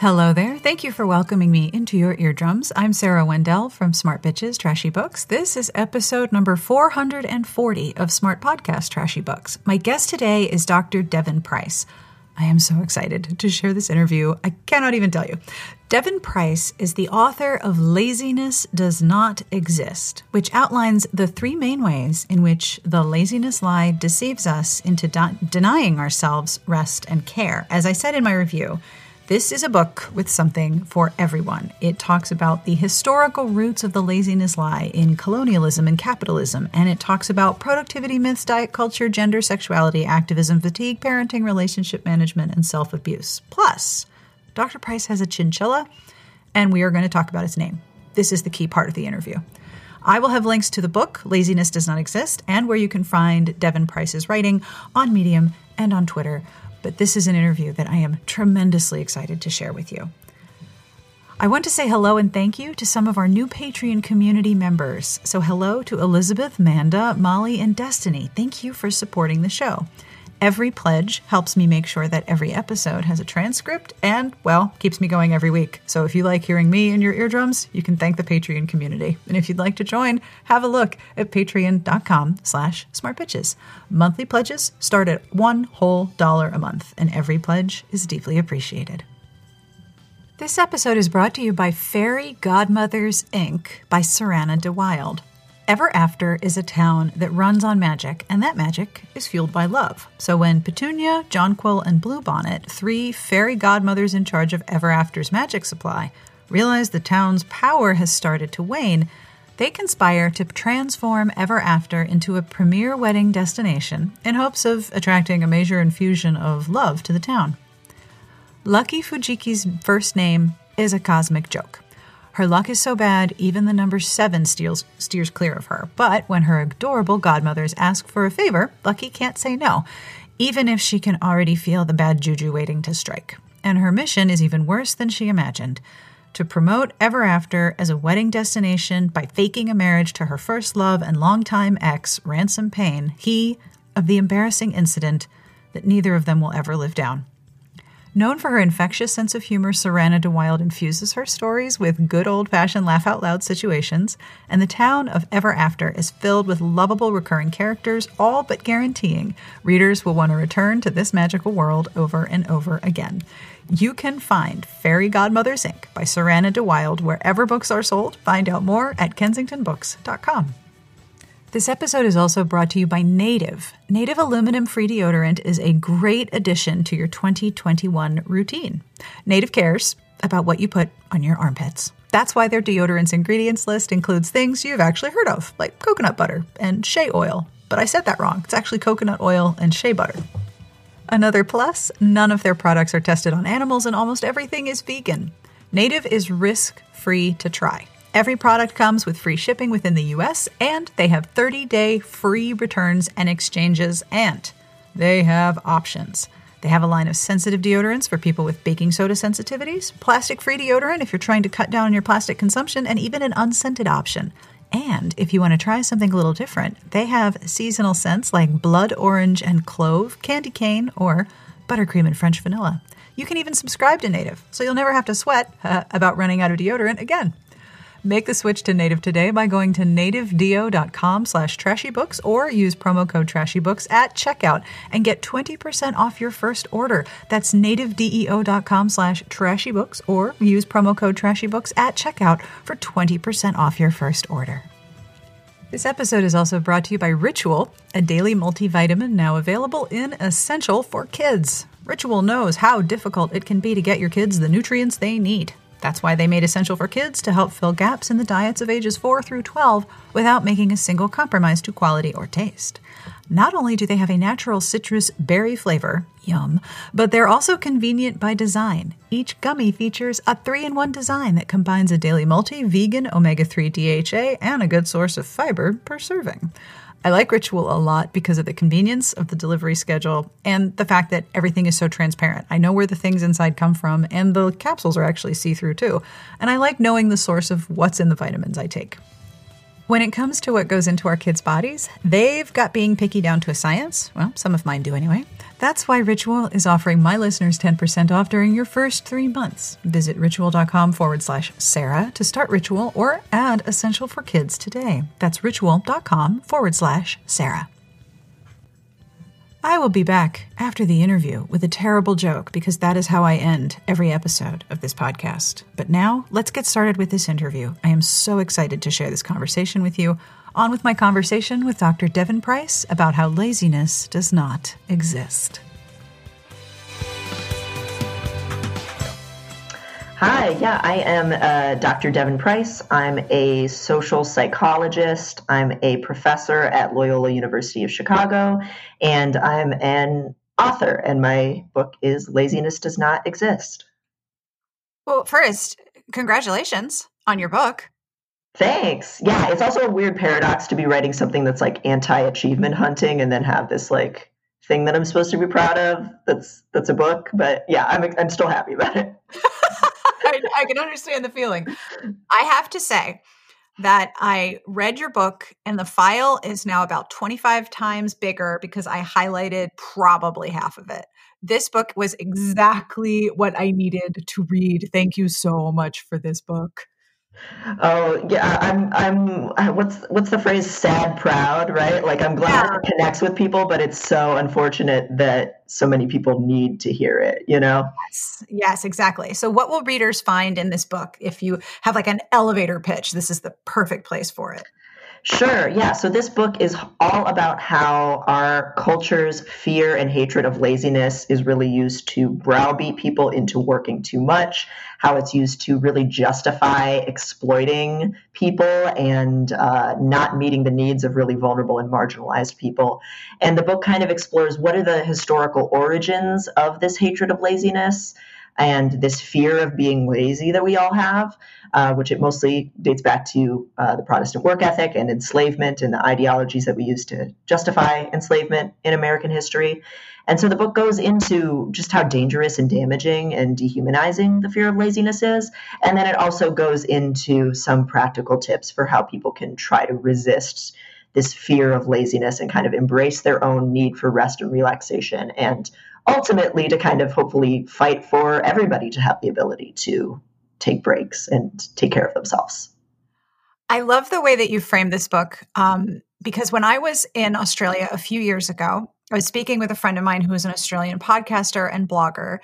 Hello there. Thank you for welcoming me into your eardrums. I'm Sarah Wendell from Smart Bitches Trashy Books. This is episode number 440 of Smart Podcast Trashy Books. My guest today is Dr. Devon Price. I am so excited to share this interview. I cannot even tell you. Devon Price is the author of Laziness Does Not Exist, which outlines the three main ways in which the laziness lie deceives us into de- denying ourselves rest and care. As I said in my review, this is a book with something for everyone. It talks about the historical roots of the laziness lie in colonialism and capitalism, and it talks about productivity myths, diet culture, gender, sexuality, activism, fatigue, parenting, relationship management, and self abuse. Plus, Dr. Price has a chinchilla, and we are going to talk about its name. This is the key part of the interview. I will have links to the book, Laziness Does Not Exist, and where you can find Devon Price's writing on Medium and on Twitter but this is an interview that I am tremendously excited to share with you. I want to say hello and thank you to some of our new Patreon community members. So, hello to Elizabeth, Manda, Molly, and Destiny. Thank you for supporting the show. Every pledge helps me make sure that every episode has a transcript and, well, keeps me going every week. So if you like hearing me in your eardrums, you can thank the Patreon community. And if you'd like to join, have a look at patreon.com slash smartbitches. Monthly pledges start at one whole dollar a month, and every pledge is deeply appreciated. This episode is brought to you by Fairy Godmothers, Inc. by Saranna DeWylde. Ever After is a town that runs on magic, and that magic is fueled by love. So when Petunia, Jonquil, and Bluebonnet, three fairy godmothers in charge of Ever After's magic supply, realize the town's power has started to wane, they conspire to transform Ever After into a premier wedding destination in hopes of attracting a major infusion of love to the town. Lucky Fujiki's first name is a cosmic joke. Her luck is so bad, even the number seven steals, steers clear of her. But when her adorable godmothers ask for a favor, Lucky can't say no, even if she can already feel the bad juju waiting to strike. And her mission is even worse than she imagined to promote Ever After as a wedding destination by faking a marriage to her first love and longtime ex, Ransom Payne, he of the embarrassing incident that neither of them will ever live down. Known for her infectious sense of humor, Saranna DeWylde infuses her stories with good old fashioned laugh out loud situations, and the town of Ever After is filled with lovable recurring characters, all but guaranteeing readers will want to return to this magical world over and over again. You can find Fairy Godmothers Inc. by Saranna DeWylde wherever books are sold. Find out more at kensingtonbooks.com. This episode is also brought to you by Native. Native aluminum free deodorant is a great addition to your 2021 routine. Native cares about what you put on your armpits. That's why their deodorant's ingredients list includes things you've actually heard of, like coconut butter and shea oil. But I said that wrong. It's actually coconut oil and shea butter. Another plus none of their products are tested on animals, and almost everything is vegan. Native is risk free to try. Every product comes with free shipping within the US, and they have 30 day free returns and exchanges, and they have options. They have a line of sensitive deodorants for people with baking soda sensitivities, plastic free deodorant if you're trying to cut down on your plastic consumption, and even an unscented option. And if you want to try something a little different, they have seasonal scents like blood orange and clove, candy cane, or buttercream and French vanilla. You can even subscribe to Native, so you'll never have to sweat uh, about running out of deodorant again. Make the switch to Native today by going to nativedeo.com slash trashybooks or use promo code trashybooks at checkout and get 20% off your first order. That's nativedeo.com slash trashybooks or use promo code trashybooks at checkout for 20% off your first order. This episode is also brought to you by Ritual, a daily multivitamin now available in Essential for Kids. Ritual knows how difficult it can be to get your kids the nutrients they need. That's why they made Essential for Kids to help fill gaps in the diets of ages 4 through 12 without making a single compromise to quality or taste. Not only do they have a natural citrus berry flavor, yum, but they're also convenient by design. Each gummy features a three in one design that combines a daily multi, vegan, omega 3 DHA, and a good source of fiber per serving. I like Ritual a lot because of the convenience of the delivery schedule and the fact that everything is so transparent. I know where the things inside come from, and the capsules are actually see through too. And I like knowing the source of what's in the vitamins I take. When it comes to what goes into our kids' bodies, they've got being picky down to a science. Well, some of mine do anyway. That's why Ritual is offering my listeners 10% off during your first three months. Visit ritual.com forward slash Sarah to start Ritual or add Essential for Kids today. That's ritual.com forward slash Sarah. I will be back after the interview with a terrible joke because that is how I end every episode of this podcast. But now, let's get started with this interview. I am so excited to share this conversation with you. On with my conversation with Dr. Devon Price about how laziness does not exist. Hi, yeah, I am uh, Dr. Devon Price. I'm a social psychologist. I'm a professor at Loyola University of Chicago, and I'm an author. And my book is Laziness Does Not Exist. Well, first, congratulations on your book. Thanks. Yeah, it's also a weird paradox to be writing something that's like anti-achievement hunting and then have this like thing that I'm supposed to be proud of. That's that's a book, but yeah, I'm I'm still happy about it. I, I can understand the feeling. I have to say that I read your book and the file is now about 25 times bigger because I highlighted probably half of it. This book was exactly what I needed to read. Thank you so much for this book. Oh yeah, I'm I'm what's what's the phrase sad proud, right? Like I'm glad yeah. it connects with people, but it's so unfortunate that so many people need to hear it, you know? Yes, yes, exactly. So what will readers find in this book if you have like an elevator pitch? This is the perfect place for it. Sure. Yeah. So this book is all about how our culture's fear and hatred of laziness is really used to browbeat people into working too much, how it's used to really justify exploiting people and uh, not meeting the needs of really vulnerable and marginalized people. And the book kind of explores what are the historical origins of this hatred of laziness and this fear of being lazy that we all have, uh, which it mostly dates back to uh, the Protestant work ethic and enslavement and the ideologies that we use to justify enslavement in American history. And so the book goes into just how dangerous and damaging and dehumanizing the fear of laziness is. And then it also goes into some practical tips for how people can try to resist this fear of laziness and kind of embrace their own need for rest and relaxation and ultimately to kind of hopefully fight for everybody to have the ability to take breaks and take care of themselves. I love the way that you frame this book um, because when I was in Australia a few years ago, I was speaking with a friend of mine who is an Australian podcaster and blogger,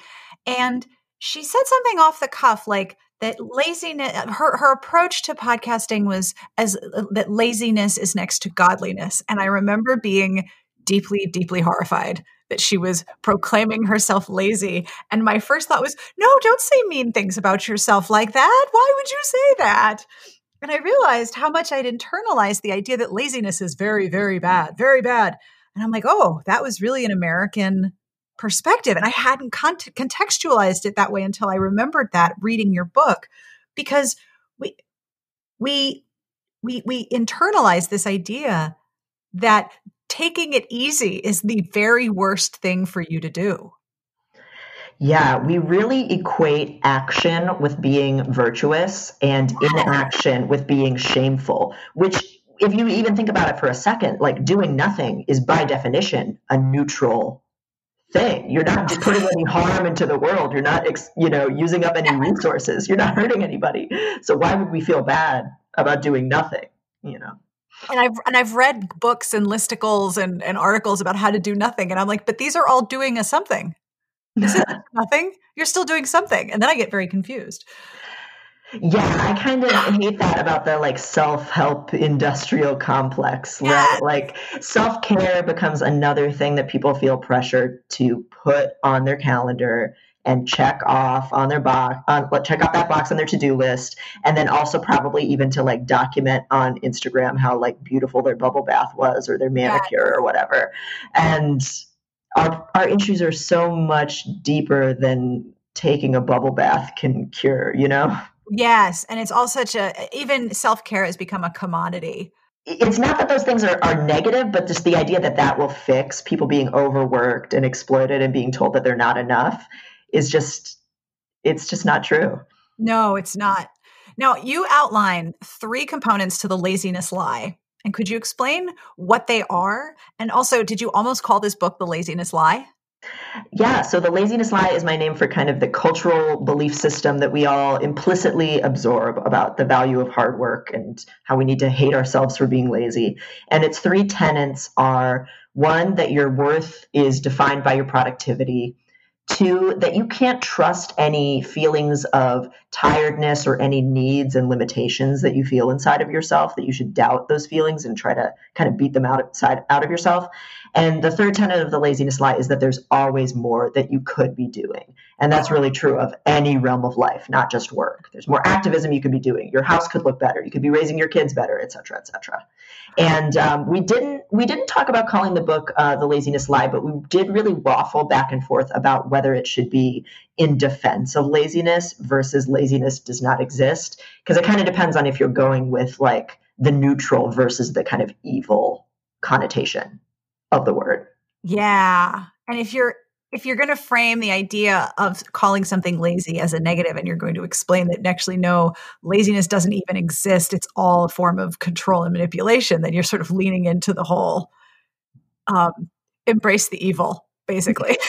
and she said something off the cuff like that laziness her her approach to podcasting was as uh, that laziness is next to godliness and i remember being deeply deeply horrified that she was proclaiming herself lazy. And my first thought was, no, don't say mean things about yourself like that. Why would you say that? And I realized how much I'd internalized the idea that laziness is very, very bad, very bad. And I'm like, oh, that was really an American perspective. And I hadn't con- contextualized it that way until I remembered that reading your book because we, we, we, we internalize this idea that taking it easy is the very worst thing for you to do. Yeah, we really equate action with being virtuous and inaction with being shameful, which, if you even think about it for a second, like doing nothing is by definition a neutral thing. You're not putting any harm into the world. You're not, you know, using up any resources. You're not hurting anybody. So why would we feel bad about doing nothing, you know? And I've and I've read books and listicles and, and articles about how to do nothing, and I'm like, but these are all doing a something. This is nothing. You're still doing something, and then I get very confused. Yeah, I kind of hate that about the like self-help industrial complex yes. like self-care becomes another thing that people feel pressured to put on their calendar and check off on their box on check off that box on their to-do list and then also probably even to like document on instagram how like beautiful their bubble bath was or their manicure yeah. or whatever. And our our issues are so much deeper than taking a bubble bath can cure you know? Yes and it's all such a even self-care has become a commodity. It's not that those things are, are negative, but just the idea that that will fix people being overworked and exploited and being told that they're not enough is just it's just not true. No, it's not. Now, you outline three components to the laziness lie. And could you explain what they are? And also, did you almost call this book The Laziness Lie? Yeah, so the laziness lie is my name for kind of the cultural belief system that we all implicitly absorb about the value of hard work and how we need to hate ourselves for being lazy. And its three tenets are one, that your worth is defined by your productivity. Two, that you can't trust any feelings of tiredness or any needs and limitations that you feel inside of yourself, that you should doubt those feelings and try to kind of beat them outside out of yourself. And the third tenet of the laziness lie is that there's always more that you could be doing. And that's really true of any realm of life, not just work. There's more activism you could be doing. Your house could look better. You could be raising your kids better, et cetera, et cetera. And um, we didn't we didn't talk about calling the book uh, the laziness lie, but we did really waffle back and forth about whether it should be in defense of laziness versus laziness does not exist. Because it kind of depends on if you're going with like the neutral versus the kind of evil connotation of the word. Yeah. And if you're if you're going to frame the idea of calling something lazy as a negative and you're going to explain that actually no laziness doesn't even exist it's all a form of control and manipulation then you're sort of leaning into the whole um, embrace the evil basically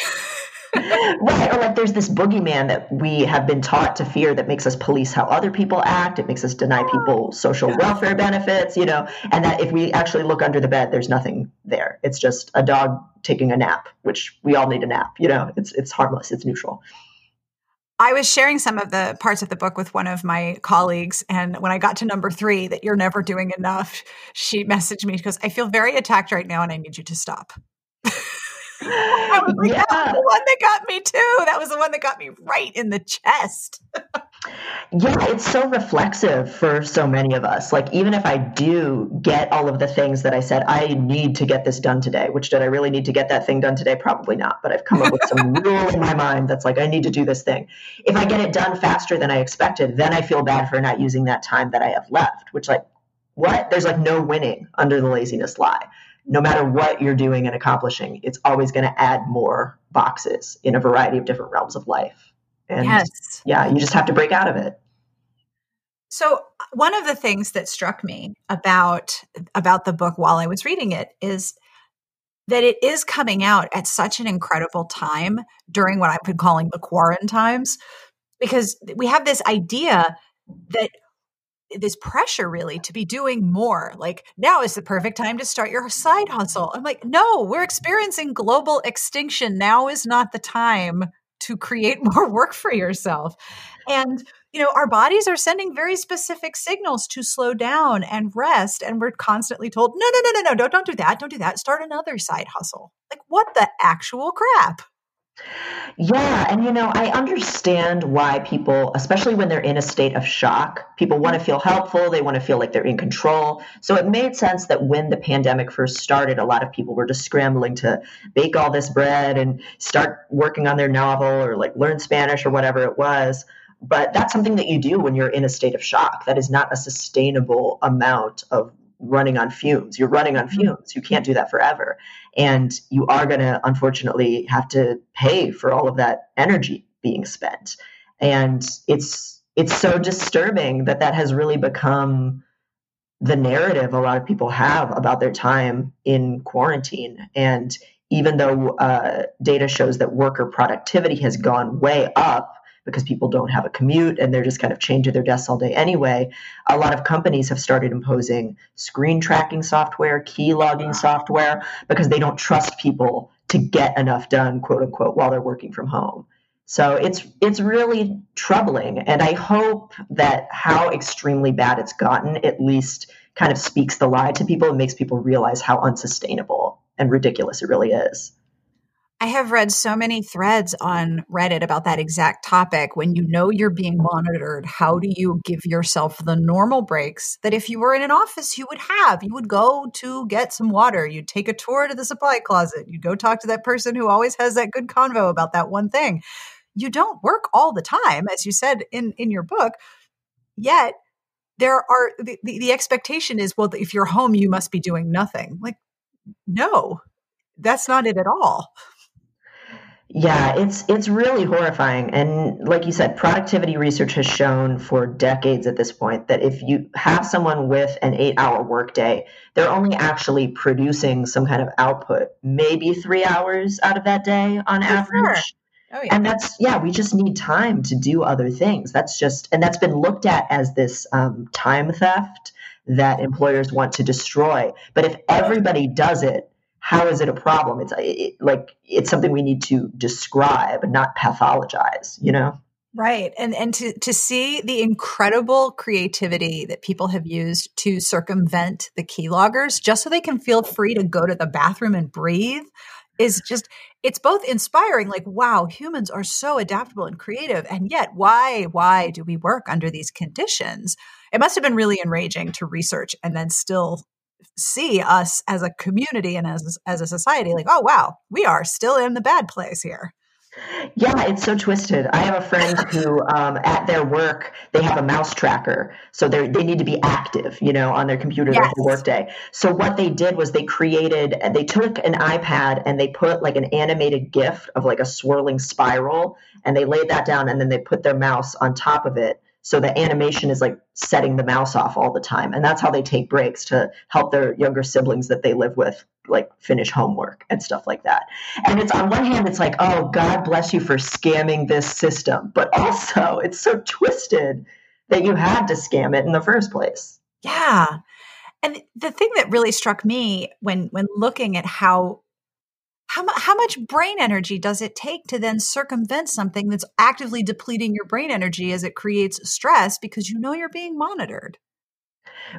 right. Or like there's this boogeyman that we have been taught to fear that makes us police how other people act. It makes us deny people social welfare benefits, you know, and that if we actually look under the bed, there's nothing there. It's just a dog taking a nap, which we all need a nap, you know, it's, it's harmless, it's neutral. I was sharing some of the parts of the book with one of my colleagues. And when I got to number three, that you're never doing enough, she messaged me because I feel very attacked right now and I need you to stop. I was like, yeah. that was the one that got me too. That was the one that got me right in the chest. yeah, it's so reflexive for so many of us. Like, even if I do get all of the things that I said, I need to get this done today, which did I really need to get that thing done today? Probably not. But I've come up with some rule in my mind that's like, I need to do this thing. If I get it done faster than I expected, then I feel bad for not using that time that I have left, which, like, what? There's like no winning under the laziness lie no matter what you're doing and accomplishing, it's always going to add more boxes in a variety of different realms of life. And yes. yeah, you just have to break out of it. So one of the things that struck me about about the book while I was reading it is that it is coming out at such an incredible time during what I've been calling the quarantine times because we have this idea that this pressure really to be doing more. Like now is the perfect time to start your side hustle. I'm like, no, we're experiencing global extinction. Now is not the time to create more work for yourself. And you know, our bodies are sending very specific signals to slow down and rest. And we're constantly told, no, no, no, no, no, don't, don't do that. Don't do that. Start another side hustle. Like, what the actual crap? Yeah, and you know, I understand why people, especially when they're in a state of shock, people want to feel helpful, they want to feel like they're in control. So it made sense that when the pandemic first started, a lot of people were just scrambling to bake all this bread and start working on their novel or like learn Spanish or whatever it was. But that's something that you do when you're in a state of shock. That is not a sustainable amount of running on fumes. You're running on mm-hmm. fumes. You can't do that forever. And you are going to, unfortunately, have to pay for all of that energy being spent. And it's, it's so disturbing that that has really become the narrative a lot of people have about their time in quarantine. And even though uh, data shows that worker productivity has gone way up, because people don't have a commute and they're just kind of chained to their desks all day anyway. A lot of companies have started imposing screen tracking software, key logging ah. software, because they don't trust people to get enough done, quote unquote, while they're working from home. So it's it's really troubling, and I hope that how extremely bad it's gotten at least kind of speaks the lie to people and makes people realize how unsustainable and ridiculous it really is. I have read so many threads on Reddit about that exact topic. When you know you're being monitored, how do you give yourself the normal breaks that if you were in an office, you would have? You would go to get some water, you'd take a tour to the supply closet, you'd go talk to that person who always has that good convo about that one thing. You don't work all the time, as you said in, in your book, yet there are the, the, the expectation is, well, if you're home, you must be doing nothing. Like, no, that's not it at all. Yeah, it's it's really horrifying. And like you said, productivity research has shown for decades at this point that if you have someone with an 8-hour workday, they're only actually producing some kind of output, maybe 3 hours out of that day on for average. Sure. Oh, yeah. And that's yeah, we just need time to do other things. That's just and that's been looked at as this um, time theft that employers want to destroy. But if everybody does it, how is it a problem? It's it, like it's something we need to describe, not pathologize. You know. Right. And and to to see the incredible creativity that people have used to circumvent the keyloggers just so they can feel free to go to the bathroom and breathe is just it's both inspiring like wow humans are so adaptable and creative and yet why why do we work under these conditions it must have been really enraging to research and then still see us as a community and as as a society like oh wow we are still in the bad place here yeah, it's so twisted. I have a friend who, um, at their work, they have a mouse tracker, so they they need to be active, you know, on their computer yes. the workday. So what they did was they created, they took an iPad and they put like an animated GIF of like a swirling spiral, and they laid that down, and then they put their mouse on top of it, so the animation is like setting the mouse off all the time. And that's how they take breaks to help their younger siblings that they live with like finish homework and stuff like that. And it's on one hand, it's like, oh, God bless you for scamming this system. But also it's so twisted that you had to scam it in the first place. Yeah. And the thing that really struck me when when looking at how how, how much brain energy does it take to then circumvent something that's actively depleting your brain energy as it creates stress because you know you're being monitored?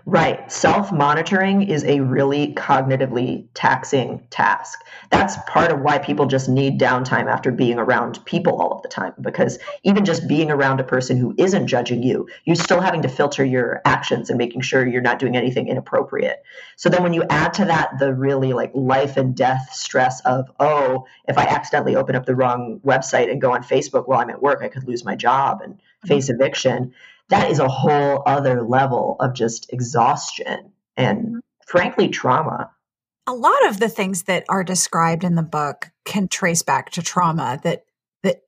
Right. Self monitoring is a really cognitively taxing task. That's part of why people just need downtime after being around people all of the time. Because even just being around a person who isn't judging you, you're still having to filter your actions and making sure you're not doing anything inappropriate. So then when you add to that the really like life and death stress of, oh, if I accidentally open up the wrong website and go on Facebook while I'm at work, I could lose my job and mm-hmm. face eviction that is a whole other level of just exhaustion and mm-hmm. frankly trauma. A lot of the things that are described in the book can trace back to trauma that that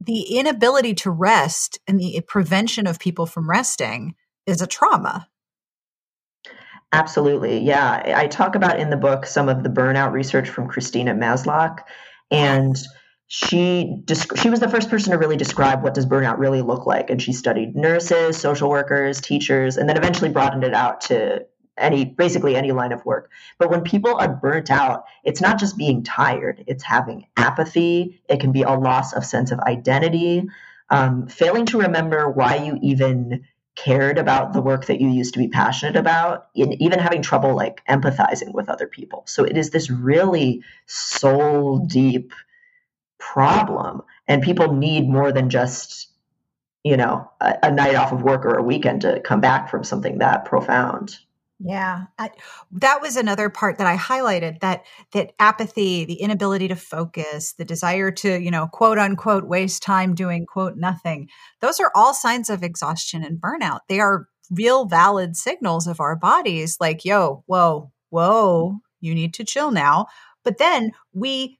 the inability to rest and the prevention of people from resting is a trauma. Absolutely. Yeah. I talk about in the book some of the burnout research from Christina Maslach and she she was the first person to really describe what does burnout really look like. And she studied nurses social workers teachers and then eventually broadened it out to any basically any line of work. But when people are burnt out it's not just being tired it's having apathy. It can be a loss of sense of identity. Um, failing to remember why you even cared about the work that you used to be passionate about and even having trouble like empathizing with other people. So it is this really soul deep problem and people need more than just you know a, a, night off of work or a weekend to come back from something that profound. Yeah I, that was another part that i highlighted that that apathy the inability to focus the desire to you know quote unquote waste time doing quote nothing those are all signs of exhaustion and burnout. They are real valid signals of our bodies like yo whoa whoa you need to chill now. But then we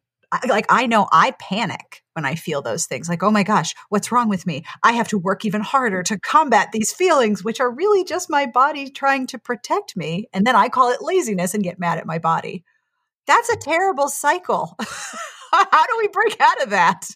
like I know I panic when I feel those things. Like, oh my gosh, what's wrong with me? I have to work even harder to combat these feelings, which are really just my body trying to protect me. And then I call it laziness and get mad at my body. That's a terrible cycle. How do we break out of that?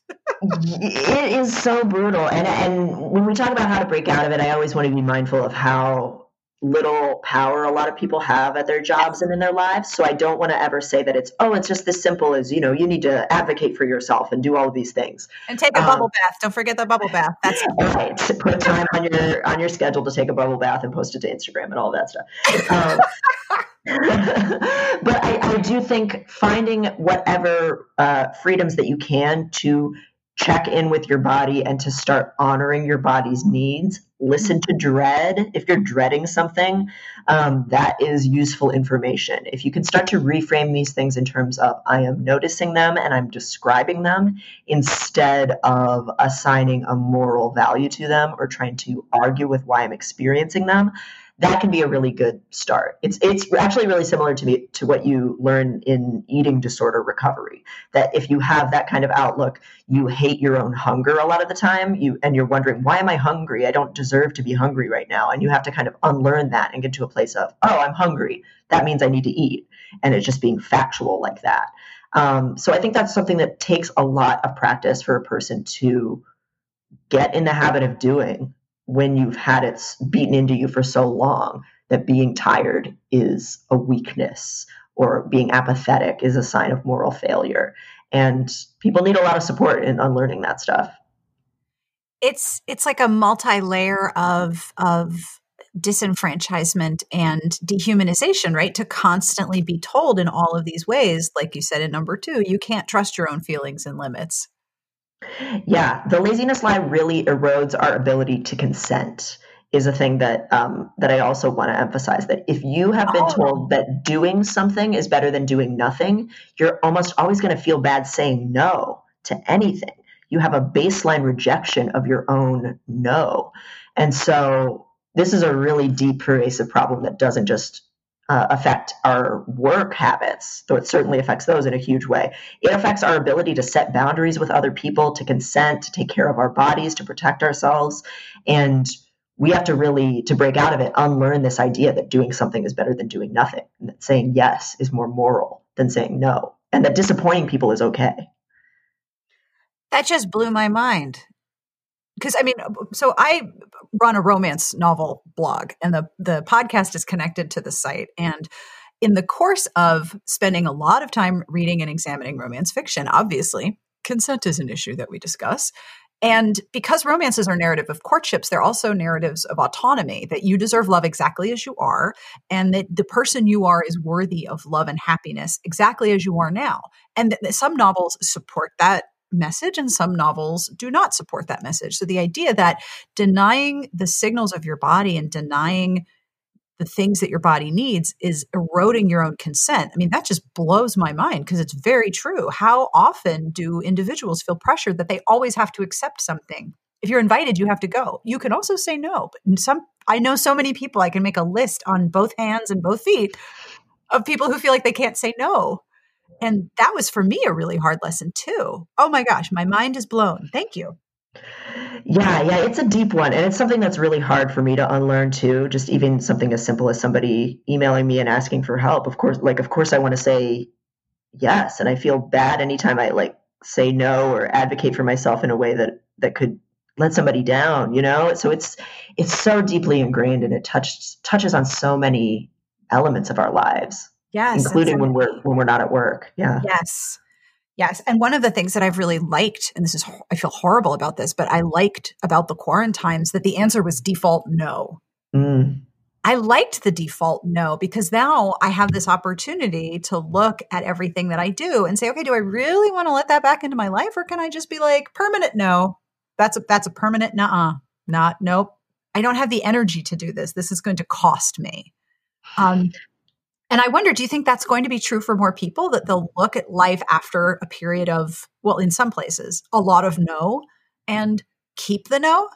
it is so brutal. And and when we talk about how to break out of it, I always want to be mindful of how little power a lot of people have at their jobs and in their lives. So I don't want to ever say that it's, oh, it's just as simple as, you know, you need to advocate for yourself and do all of these things. And take a um, bubble bath. Don't forget the bubble bath. That's right. Put time on your on your schedule to take a bubble bath and post it to Instagram and all that stuff. Um, but I, I, do think finding whatever uh, freedoms that you can to check in with your body and to start honoring your body's needs. Listen to dread. If you're dreading something um, that is useful information. If you can start to reframe these things in terms of i am noticing them and i'm describing them instead of assigning a moral value to them or trying to argue with why i'm experiencing them that can be a really good start. It's it's actually really similar to me to what you learn in eating disorder recovery. That if you have that kind of outlook, you hate your own hunger a lot of the time. You and you're wondering why am I hungry? I don't deserve to be hungry right now. And you have to kind of unlearn that and get to a place of oh I'm hungry. That means I need to eat. And it's just being factual like that. Um, so I think that's something that takes a lot of practice for a person to get in the habit of doing when you've had it beaten into you for so long that being tired is a weakness or being apathetic is a sign of moral failure. And people need a lot of support in unlearning that stuff. It's it's like a multi-layer of of disenfranchisement and dehumanization, right? To constantly be told in all of these ways, like you said in number two, you can't trust your own feelings and limits. Yeah, the laziness lie really erodes our ability to consent. Is a thing that um, that I also want to emphasize that if you have been oh. told that doing something is better than doing nothing, you're almost always going to feel bad saying no to anything. You have a baseline rejection of your own no, and so this is a really deep, pervasive problem that doesn't just uh, affect our work habits, though it certainly affects those in a huge way. It affects our ability to set boundaries with other people, to consent, to take care of our bodies, to protect ourselves. And we have to really, to break out of it, unlearn this idea that doing something is better than doing nothing, and that saying yes is more moral than saying no, and that disappointing people is okay. That just blew my mind because I mean, so I run a romance novel blog, and the the podcast is connected to the site. And in the course of spending a lot of time reading and examining romance fiction, obviously consent is an issue that we discuss. And because romances are narrative of courtships, they're also narratives of autonomy that you deserve love exactly as you are, and that the person you are is worthy of love and happiness exactly as you are now. And some novels support that message, and some novels do not support that message. So the idea that denying the signals of your body and denying the things that your body needs is eroding your own consent. I mean, that just blows my mind because it's very true. How often do individuals feel pressured that they always have to accept something? If you're invited, you have to go. You can also say no. But some I know so many people, I can make a list on both hands and both feet of people who feel like they can't say no. And that was for me a really hard lesson too. Oh my gosh, my mind is blown. Thank you. Yeah, yeah, it's a deep one. And it's something that's really hard for me to unlearn too. Just even something as simple as somebody emailing me and asking for help. Of course, like, of course, I want to say yes. And I feel bad anytime I like say no or advocate for myself in a way that, that could let somebody down, you know? So it's, it's so deeply ingrained and it touches, touches on so many elements of our lives. Yes. Including when we're when we're not at work. Yeah. Yes. Yes. And one of the things that I've really liked, and this is, I feel horrible about this, but I liked about the quarantines that the answer was default no. Mm. I liked the default no because now I have this opportunity to look at everything that I do and say, okay, do I really want to let that back into my life, or can I just be like permanent no? That's a that's a permanent nah, not nope. I don't have the energy to do this. This is going to cost me. Um, and I wonder, do you think that's going to be true for more people that they'll look at life after a period of, well, in some places, a lot of no and keep the no?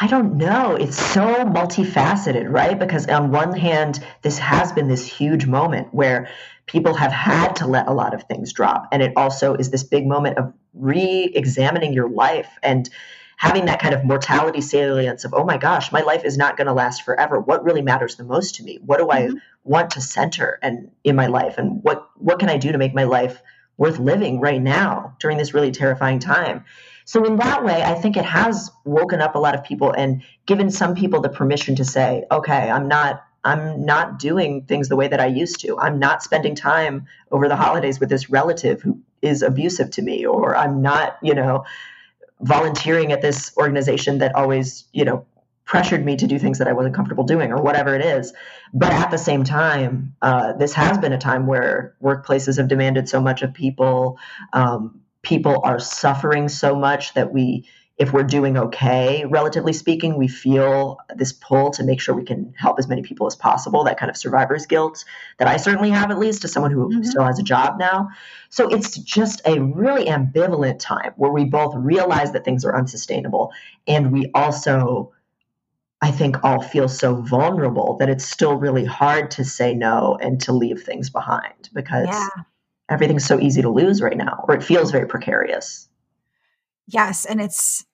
I don't know. It's so multifaceted, right? Because on one hand, this has been this huge moment where people have had to let a lot of things drop. And it also is this big moment of re examining your life and having that kind of mortality salience of, oh my gosh, my life is not going to last forever. What really matters the most to me? What do mm-hmm. I want to center and in my life? And what, what can I do to make my life worth living right now during this really terrifying time? So in that way, I think it has woken up a lot of people and given some people the permission to say, okay, I'm not I'm not doing things the way that I used to. I'm not spending time over the holidays with this relative who is abusive to me or I'm not, you know, volunteering at this organization that always, you know, pressured me to do things that I wasn't comfortable doing or whatever it is. But at the same time, uh, this has been a time where workplaces have demanded so much of people. Um, people are suffering so much that we if we're doing okay, relatively speaking, we feel this pull to make sure we can help as many people as possible, that kind of survivor's guilt that I certainly have, at least as someone who mm-hmm. still has a job now. So it's just a really ambivalent time where we both realize that things are unsustainable and we also I think, all feel so vulnerable that it's still really hard to say no and to leave things behind because yeah. everything's so easy to lose right now, or it feels very precarious. Yes. And it's,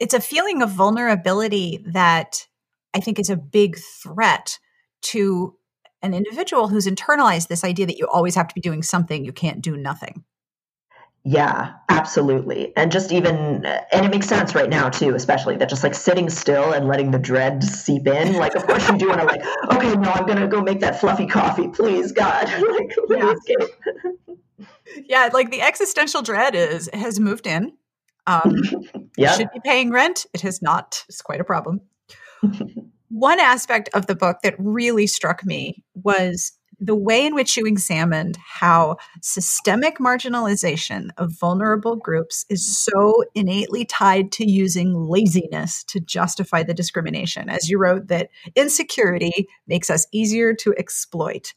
it's a feeling of vulnerability that I think is a big threat to an individual who's internalized this idea that you always have to be doing something, you can't do nothing. Yeah, absolutely. And just even, and it makes sense right now too, especially that just like sitting still and letting the dread seep in. Like, of course you do want to like, okay, no, I'm going to go make that fluffy coffee. Please, God. like, yeah. yeah, like the existential dread is, has moved in. Um, yeah. Should be paying rent. It has not. It's quite a problem. One aspect of the book that really struck me was the way in which you examined how systemic marginalization of vulnerable groups is so innately tied to using laziness to justify the discrimination. As you wrote, that insecurity makes us easier to exploit.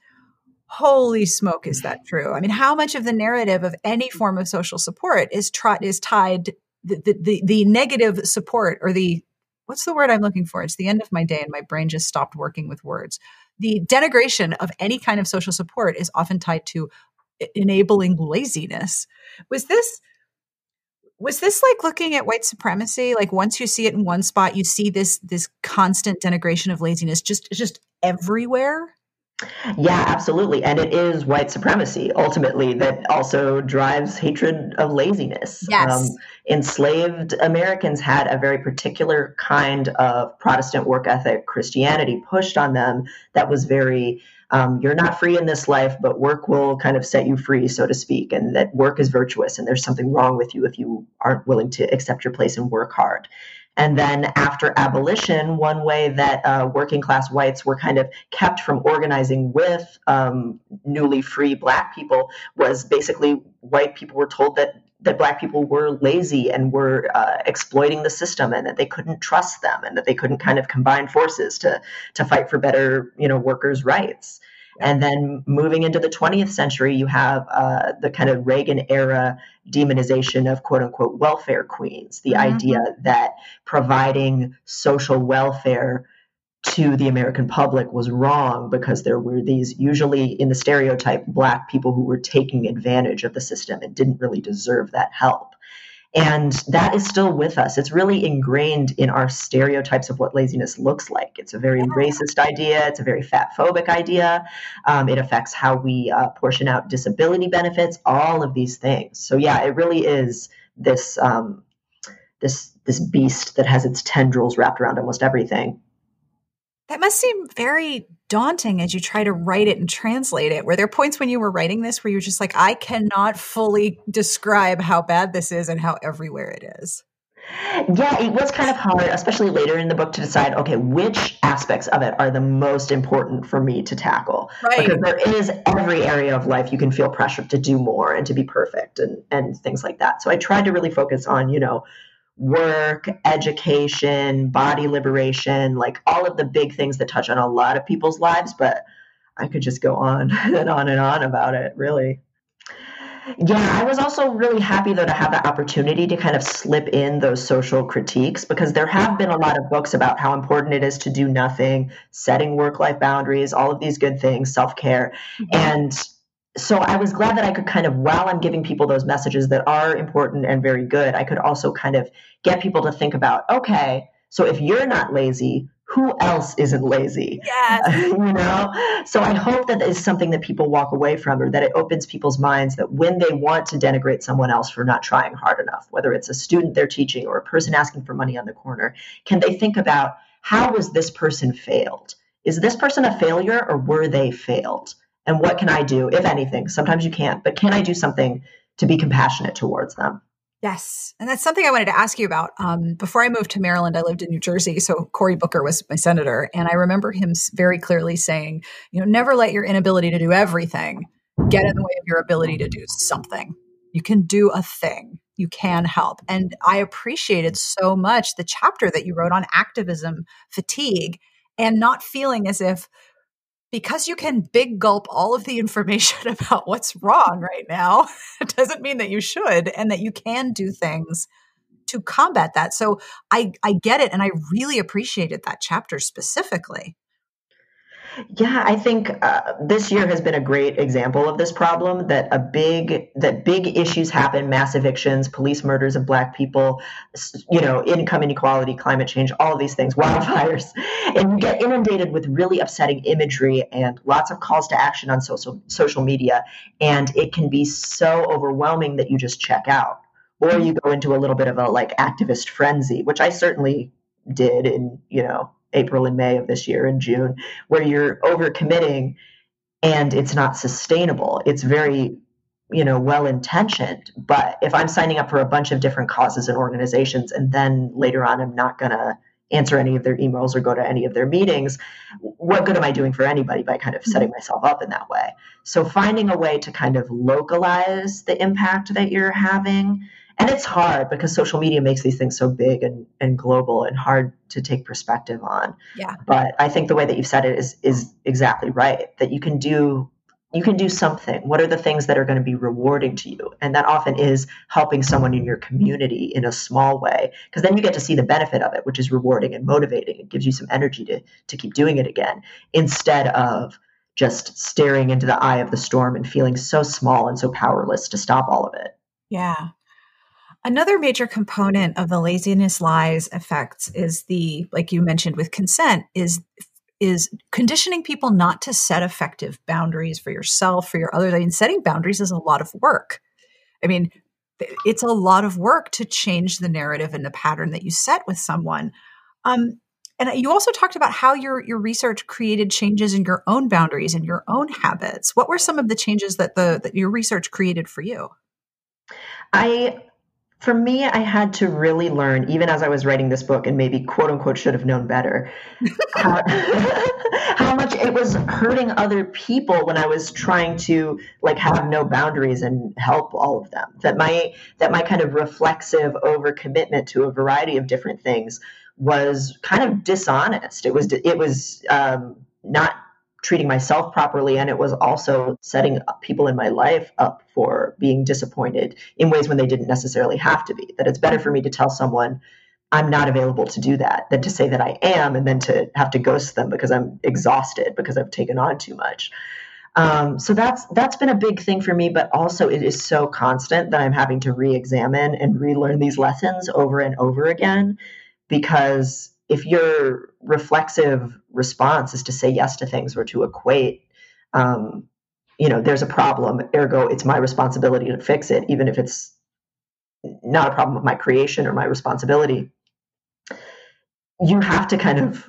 Holy smoke, is that true? I mean, how much of the narrative of any form of social support is, tr- is tied the, the, the, negative support or the what's the word I'm looking for? It's the end of my day and my brain just stopped working with words the denigration of any kind of social support is often tied to enabling laziness. Was this was this like looking at white supremacy like once you see it in one spot you see this this constant denigration of laziness just just everywhere yeah, absolutely. And it is white supremacy ultimately that also drives hatred of laziness. Yes. Um, enslaved Americans had a very particular kind of Protestant work ethic Christianity pushed on them that was very, um, you're not free in this life, but work will kind of set you free, so to speak, and that work is virtuous and there's something wrong with you if you aren't willing to accept your place and work hard. And then after abolition, one way that uh, working class whites were kind of kept from organizing with um, newly free black people was basically white people were told that that black people were lazy and were uh, exploiting the system and that they couldn't trust them and that they couldn't kind of combine forces to to fight for better you know workers rights and then moving into the 20th century, you have uh, the kind of Reagan era demonization of quote unquote welfare queens, the mm-hmm. idea that providing social welfare to the American public was wrong because there were these, usually in the stereotype, black people who were taking advantage of the system and didn't really deserve that help. And that is still with us. It's really ingrained in our stereotypes of what laziness looks like. It's a very racist idea. It's a very fat phobic idea. Um, it affects how we uh, portion out disability benefits, all of these things. So yeah, it really is this um, this this beast that has its tendrils wrapped around almost everything. That must seem very daunting as you try to write it and translate it. Were there points when you were writing this where you're just like, I cannot fully describe how bad this is and how everywhere it is? Yeah, it was kind of hard, especially later in the book, to decide okay, which aspects of it are the most important for me to tackle. Right. Because there is every area of life you can feel pressured to do more and to be perfect and, and things like that. So I tried to really focus on, you know, work, education, body liberation, like all of the big things that touch on a lot of people's lives. But I could just go on and on and on about it, really. Yeah, I was also really happy though to have the opportunity to kind of slip in those social critiques because there have been a lot of books about how important it is to do nothing, setting work life boundaries, all of these good things, self care. Mm-hmm. And so I was glad that I could kind of, while I'm giving people those messages that are important and very good, I could also kind of get people to think about, okay, so if you're not lazy, who else isn't lazy? Yes. you know? So I hope that is something that people walk away from or that it opens people's minds that when they want to denigrate someone else for not trying hard enough, whether it's a student they're teaching or a person asking for money on the corner, can they think about how was this person failed? Is this person a failure or were they failed? And what can I do, if anything? Sometimes you can't, but can I do something to be compassionate towards them? Yes. And that's something I wanted to ask you about. Um, before I moved to Maryland, I lived in New Jersey. So Cory Booker was my senator. And I remember him very clearly saying, you know, never let your inability to do everything get in the way of your ability to do something. You can do a thing, you can help. And I appreciated so much the chapter that you wrote on activism fatigue and not feeling as if because you can big gulp all of the information about what's wrong right now, it doesn't mean that you should and that you can do things to combat that. So I I get it and I really appreciated that chapter specifically. Yeah, I think uh, this year has been a great example of this problem. That a big that big issues happen: mass evictions, police murders of Black people, you know, income inequality, climate change, all these things, wildfires, and you get inundated with really upsetting imagery and lots of calls to action on social social media, and it can be so overwhelming that you just check out, or you go into a little bit of a like activist frenzy, which I certainly did in you know April and May of this year and June, where you're overcommitting and it's not sustainable. It's very, you know, well intentioned. But if I'm signing up for a bunch of different causes and organizations and then later on I'm not going to answer any of their emails or go to any of their meetings, what good am I doing for anybody by kind of setting mm-hmm. myself up in that way? So finding a way to kind of localize the impact that you're having and it's hard because social media makes these things so big and, and global and hard to take perspective on. Yeah. But I think the way that you've said it is is exactly right. That you can do you can do something. What are the things that are going to be rewarding to you? And that often is helping someone in your community in a small way. Because then you get to see the benefit of it, which is rewarding and motivating. It gives you some energy to to keep doing it again instead of just staring into the eye of the storm and feeling so small and so powerless to stop all of it. Yeah. Another major component of the laziness lies effects is the, like you mentioned with consent, is is conditioning people not to set effective boundaries for yourself, for your others. I mean, setting boundaries is a lot of work. I mean, it's a lot of work to change the narrative and the pattern that you set with someone. Um, and you also talked about how your your research created changes in your own boundaries and your own habits. What were some of the changes that the that your research created for you? I for me, I had to really learn, even as I was writing this book, and maybe quote unquote should have known better, how, how, much it was hurting other people when I was trying to like have no boundaries and help all of them. That my that my kind of reflexive overcommitment to a variety of different things was kind of dishonest. It was it was um, not treating myself properly and it was also setting people in my life up for being disappointed in ways when they didn't necessarily have to be. That it's better for me to tell someone i'm not available to do that than to say that i am and then to have to ghost them because i'm exhausted because i've taken on too much. Um, so that's that's been a big thing for me but also it is so constant that i'm having to re-examine and relearn these lessons over and over again because if your reflexive response is to say yes to things or to equate, um, you know, there's a problem, ergo, it's my responsibility to fix it, even if it's not a problem of my creation or my responsibility. You have to kind of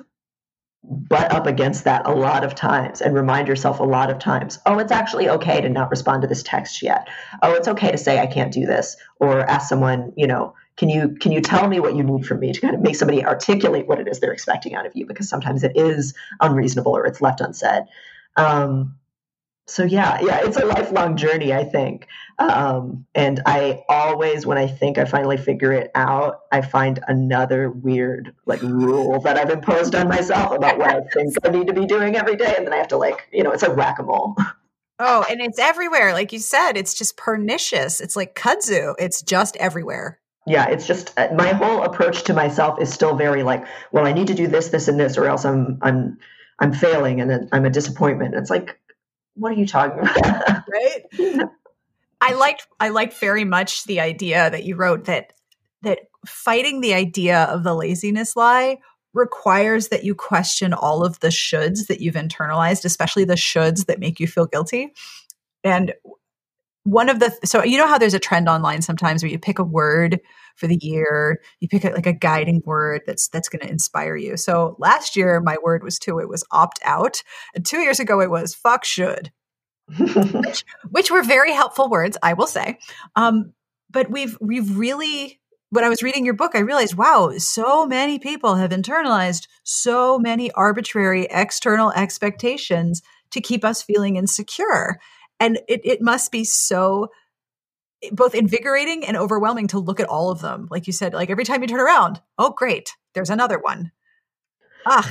butt up against that a lot of times and remind yourself a lot of times oh it's actually okay to not respond to this text yet oh it's okay to say i can't do this or ask someone you know can you can you tell me what you need from me to kind of make somebody articulate what it is they're expecting out of you? Because sometimes it is unreasonable or it's left unsaid. Um, so yeah yeah it's a lifelong journey i think. Um, and i always when i think i finally figure it out i find another weird like rule that i've imposed on myself about what i think i need to be doing every day and then i have to like you know it's like whack-a-mole. Oh and it's everywhere. Like you said it's just pernicious. It's like kudzu. It's just everywhere yeah it's just uh, my whole approach to myself is still very like well i need to do this this and this or else i'm i'm i'm failing and i'm a disappointment. It's like what are you talking about? Right? I liked i liked very much the idea that you wrote that that fighting the idea of the laziness lie requires that you question all of the shoulds that you've internalized especially the shoulds that make you feel guilty. And one of the so you know how there's a trend online sometimes where you pick a word for the year you pick a, like a guiding word that's that's going to inspire you. So last year my word was two it was opt out and two years ago it was fuck should. Which, which, were very helpful words i will say. Um, but we've we've really when i was reading your book i realized wow so many people have internalized so many arbitrary external expectations to keep us feeling insecure and it, it must be so eh, both invigorating and overwhelming to look at all of them. Like you said, like every time you turn around, oh, great, there's another one. Ah.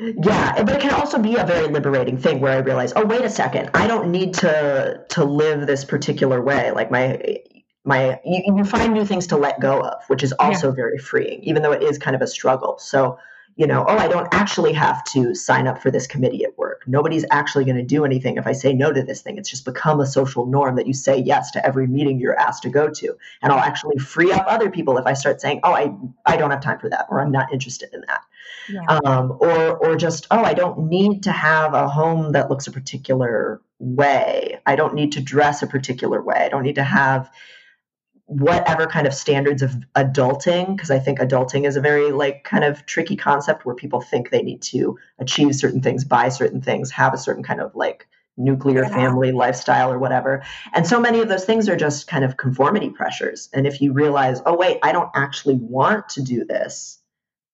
Yeah, but it can also be a very liberating thing where I realize, oh, wait a second, I don't need to to live this particular way. Like my my you, you find new things to let go of which is also yeah. very freeing even though it is kind of a struggle so you know, oh, I don't actually have to sign up for this committee at work. Nobody's actually going to do anything if I say no to this thing. It's just become a social norm that you say yes to every meeting you're asked to go to. And I'll actually free up other people if I start saying, oh, I, I don't have time for that or I'm not interested in that. Yeah. Um, or, or just, oh, I don't need to have a home that looks a particular way. I don't need to dress a particular way. I don't need to have whatever kind of standards of adulting because i think adulting is a very like kind of tricky concept where people think they need to achieve certain things buy certain things have a certain kind of like nuclear yeah. family lifestyle or whatever and so many of those things are just kind of conformity pressures and if you realize oh wait i don't actually want to do this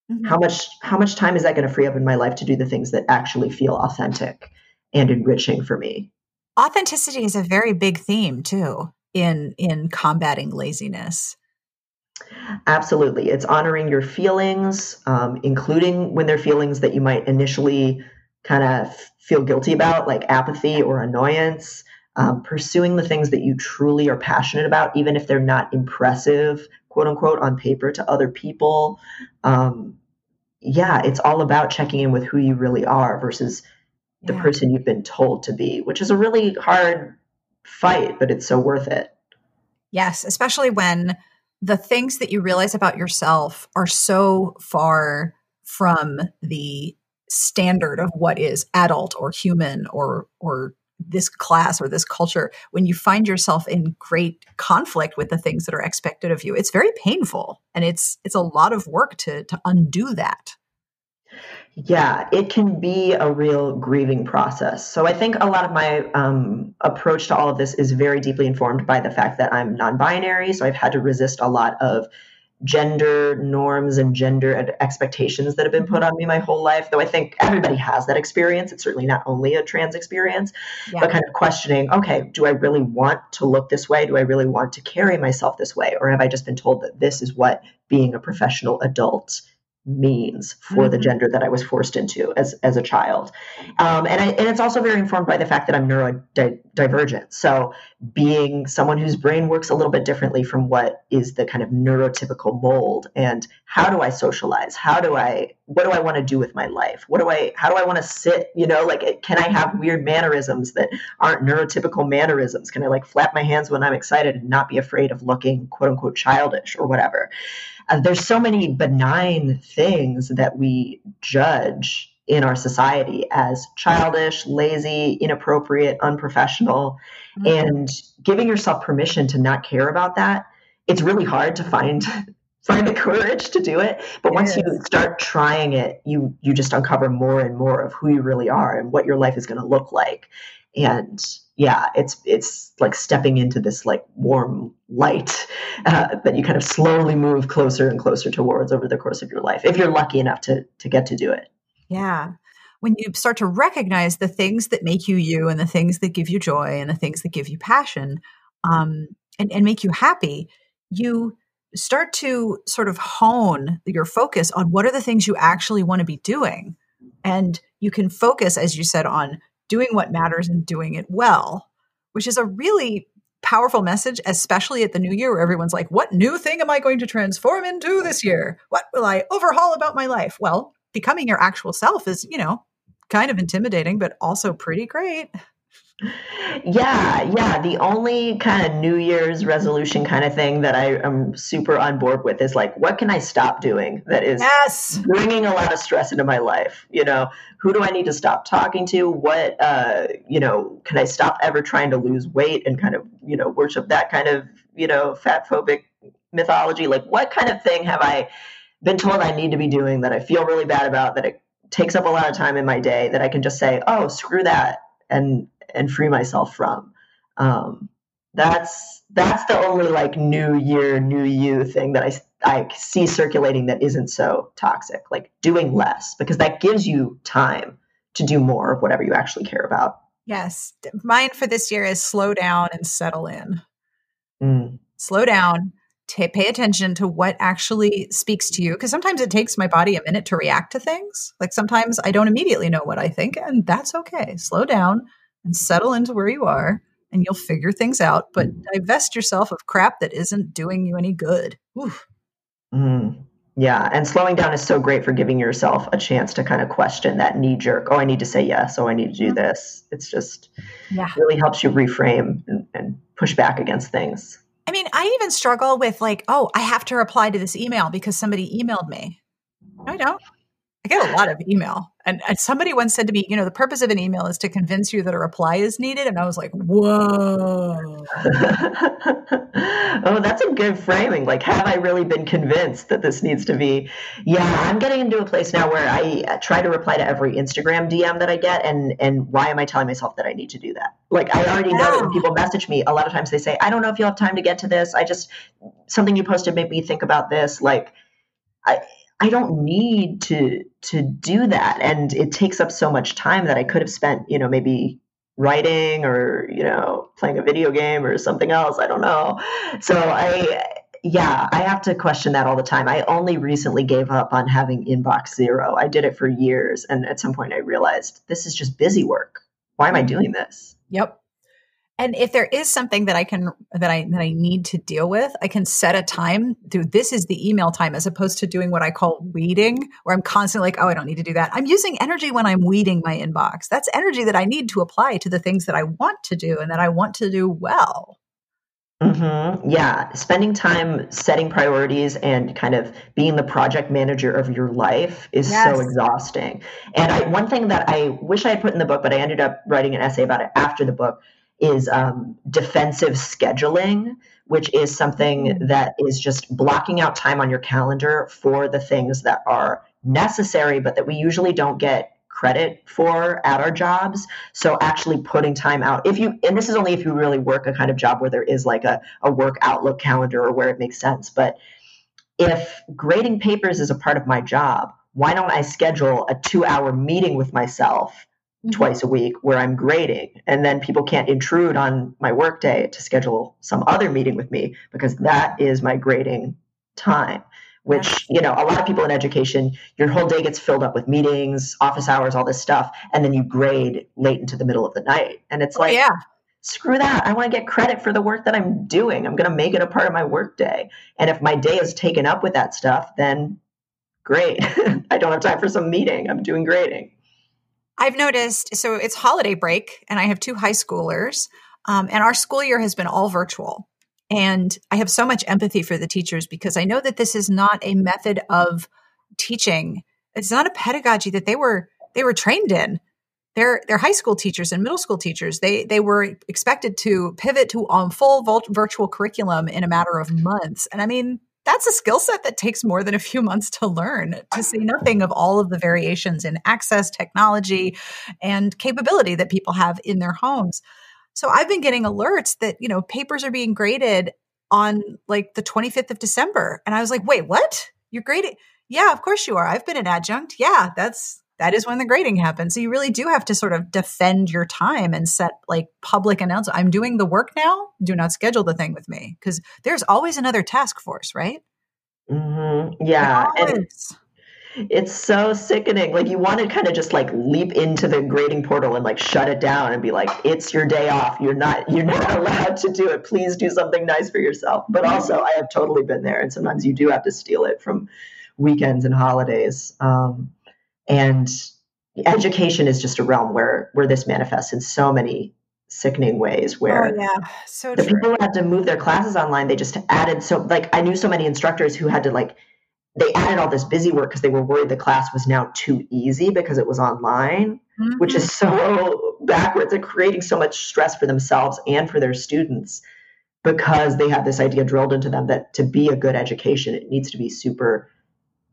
mm-hmm. how much how much time is that going to free up in my life to do the things that actually feel authentic and enriching for me authenticity is a very big theme too in in combating laziness. Absolutely. It's honoring your feelings um, including when they're feelings that you might initially kind of feel guilty about like apathy or annoyance um, pursuing the things that you truly are passionate about even if they're not impressive quote unquote on paper to other people. Um, yeah it's all about checking in with who you really are versus the yeah. person you've been told to be which is a really hard fight, but it's so worth it. Yes, especially when the things that you realize about yourself are so far from the standard of what is adult or human or or this class or this culture when you find yourself in great conflict with the things that are expected of you it's very painful and it's it's a lot of work to to undo that yeah, it can be a real grieving process. So I think a lot of my um, approach to all of this is very deeply informed by the fact that I'm non binary. So I've had to resist a lot of gender norms and gender expectations that have been put on me my whole life. Though I think everybody has that experience. It's certainly not only a trans experience, yeah. but kind of questioning okay, do I really want to look this way? Do I really want to carry myself this way? Or have I just been told that this is what being a professional adult means for mm-hmm. the gender that I was forced into as, as a child. Um, and, I, and it's also very informed by the fact that I'm neurodivergent. So being someone whose brain works a little bit differently from what is the kind of neurotypical mold and how do I socialize? How do I, what do I want to do with my life? What do I, how do I want to sit? You know, like, can I have weird mannerisms that aren't neurotypical mannerisms? Can I like flap my hands when I'm excited and not be afraid of looking quote unquote childish or whatever? Uh, there's so many benign things that we judge in our society as childish, lazy, inappropriate, unprofessional. Mm-hmm. And giving yourself permission to not care about that, it's really hard to find find the courage to do it. But once you start trying it, you you just uncover more and more of who you really are and what your life is going to look like. And yeah, it's it's like stepping into this like warm light uh, that you kind of slowly move closer and closer towards over the course of your life, if you're lucky enough to to get to do it. Yeah, when you start to recognize the things that make you you, and the things that give you joy, and the things that give you passion, um, and and make you happy, you start to sort of hone your focus on what are the things you actually want to be doing, and you can focus, as you said, on doing what matters and doing it well, which is a really powerful message, especially at the new year where everyone's like, what new thing am I going to transform into this year? What will I overhaul about my life? Well, becoming your actual self is, you know, kind of intimidating, but also pretty great. Yeah, yeah. The only kind of New Year's resolution kind of thing that I am super on board with is like, what can I stop doing that is yes. bringing a lot of stress into my life? You know, who do I need to stop talking to? What, uh, you know, can I stop ever trying to lose weight and kind of, you know, worship that kind of, you know, fat phobic mythology? Like, what kind of thing have I been told I need to be doing that I feel really bad about that it takes up a lot of time in my day that I can just say, oh, screw that and and free myself from. Um, that's that's the only like new year, new you thing that I I see circulating that isn't so toxic. Like doing less because that gives you time to do more of whatever you actually care about. Yes, mine for this year is slow down and settle in. Mm. Slow down, t- pay attention to what actually speaks to you because sometimes it takes my body a minute to react to things. Like sometimes I don't immediately know what I think, and that's okay. Slow down, and settle into where you are and you'll figure things out, but divest yourself of crap that isn't doing you any good. Mm. Yeah, and slowing down is so great for giving yourself a chance to kind of question that knee jerk. Oh, I need to say yes. Oh, I need to do this. It's just yeah. really helps you reframe and, and push back against things. I mean, I even struggle with like, oh, I have to reply to this email because somebody emailed me. No, I don't. I get a lot of email. And, and, somebody once said to me, you know, the purpose of an email is to convince you that a reply is needed. And I was like, whoa. oh, that's a good framing. Like, have I really been convinced that this needs to be? Yeah, I'm getting into a place now where I uh, try to reply to every Instagram DM that I get. And, and why am I telling myself that I need to do that? Like, I already know that when people message me, a lot of times they say, I don't know if you'll have time to get to this. I just, something you posted made me think about this. Like, I, I don't need to to do that and it takes up so much time that I could have spent, you know, maybe writing or, you know, playing a video game or something else, I don't know. So I yeah, I have to question that all the time. I only recently gave up on having inbox zero. I did it for years and at some point I realized this is just busy work. Why am I mm-hmm. doing this? Yep and if there is something that i can that i that i need to deal with i can set a time to this is the email time as opposed to doing what i call weeding where i'm constantly like oh i don't need to do that i'm using energy when i'm weeding my inbox that's energy that i need to apply to the things that i want to do and that i want to do well Mm-hmm. Yeah, spending time setting priorities and kind of being the project manager of your life is yes. so exhausting. And I, one thing that I wish I had put in the book, but I ended up writing an essay about it after the book, is um, defensive scheduling, which is something mm-hmm. that is just blocking out time on your calendar for the things that are necessary, but that we usually don't get credit for at our jobs. So actually putting time out, if you, and this is only if you really work a kind of job where there is like a, a work outlook calendar or where it makes sense. But if grading papers is a part of my job, why don't I schedule a two hour meeting with myself mm-hmm. twice a week where I'm grading. And then people can't intrude on my workday to schedule some other meeting with me because that is my grading time. Which, you know, a lot of people in education, your whole day gets filled up with meetings, office hours, all this stuff, and then you grade late into the middle of the night. And it's oh, like, yeah screw that. I want to get credit for the work that I'm doing. I'm going to make it a part of my workday. And if my day is taken up with that stuff, then great. I don't have time for some meeting. I'm doing grading. I've noticed, so it's holiday break, and I have two high schoolers, um, and our school year has been all virtual. And I have so much empathy for the teachers because I know that this is not a method of teaching. It's not a pedagogy that they were they were trained in. They're they're high school teachers and middle school teachers. They they were expected to pivot to um, full virtual curriculum in a matter of months. And I mean, that's a skill set that takes more than a few months to learn, to say nothing of all of the variations in access, technology, and capability that people have in their homes. So I've been getting alerts that, you know, papers are being graded on like the 25th of December. And I was like, wait, what? You're grading? Yeah, of course you are. I've been an adjunct. Yeah, that's that is when the grading happens. So you really do have to sort of defend your time and set like public announcement. I'm doing the work now. Do not schedule the thing with me because there's always another task force, right? Mm-hmm. Yeah. it's so sickening. Like you want to kind of just like leap into the grading portal and like shut it down and be like, it's your day off. You're not you're not allowed to do it. Please do something nice for yourself. But also I have totally been there. And sometimes you do have to steal it from weekends and holidays. Um, and education is just a realm where where this manifests in so many sickening ways where oh, yeah so the true. people who had to move their classes online they just added so like i knew so many instructors who had to like they added all this busy work because they were worried the class was now too easy because it was online mm-hmm. which is so backwards and creating so much stress for themselves and for their students because they have this idea drilled into them that to be a good education it needs to be super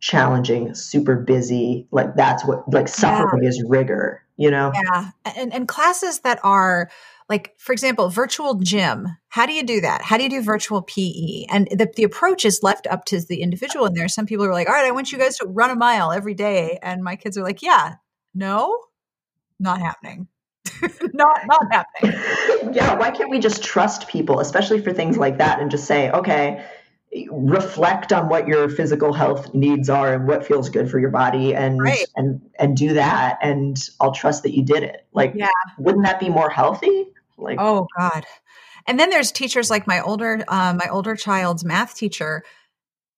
challenging, super busy. Like that's what like suffering yeah. is rigor, you know? Yeah. And and classes that are like for example virtual gym how do you do that how do you do virtual pe and the, the approach is left up to the individual and there are some people who are like all right i want you guys to run a mile every day and my kids are like yeah no not happening not not happening yeah why can't we just trust people especially for things like that and just say okay reflect on what your physical health needs are and what feels good for your body and right. and and do that and I'll trust that you did it. Like yeah. wouldn't that be more healthy? Like, oh God. And then there's teachers like my older, uh, my older child's math teacher.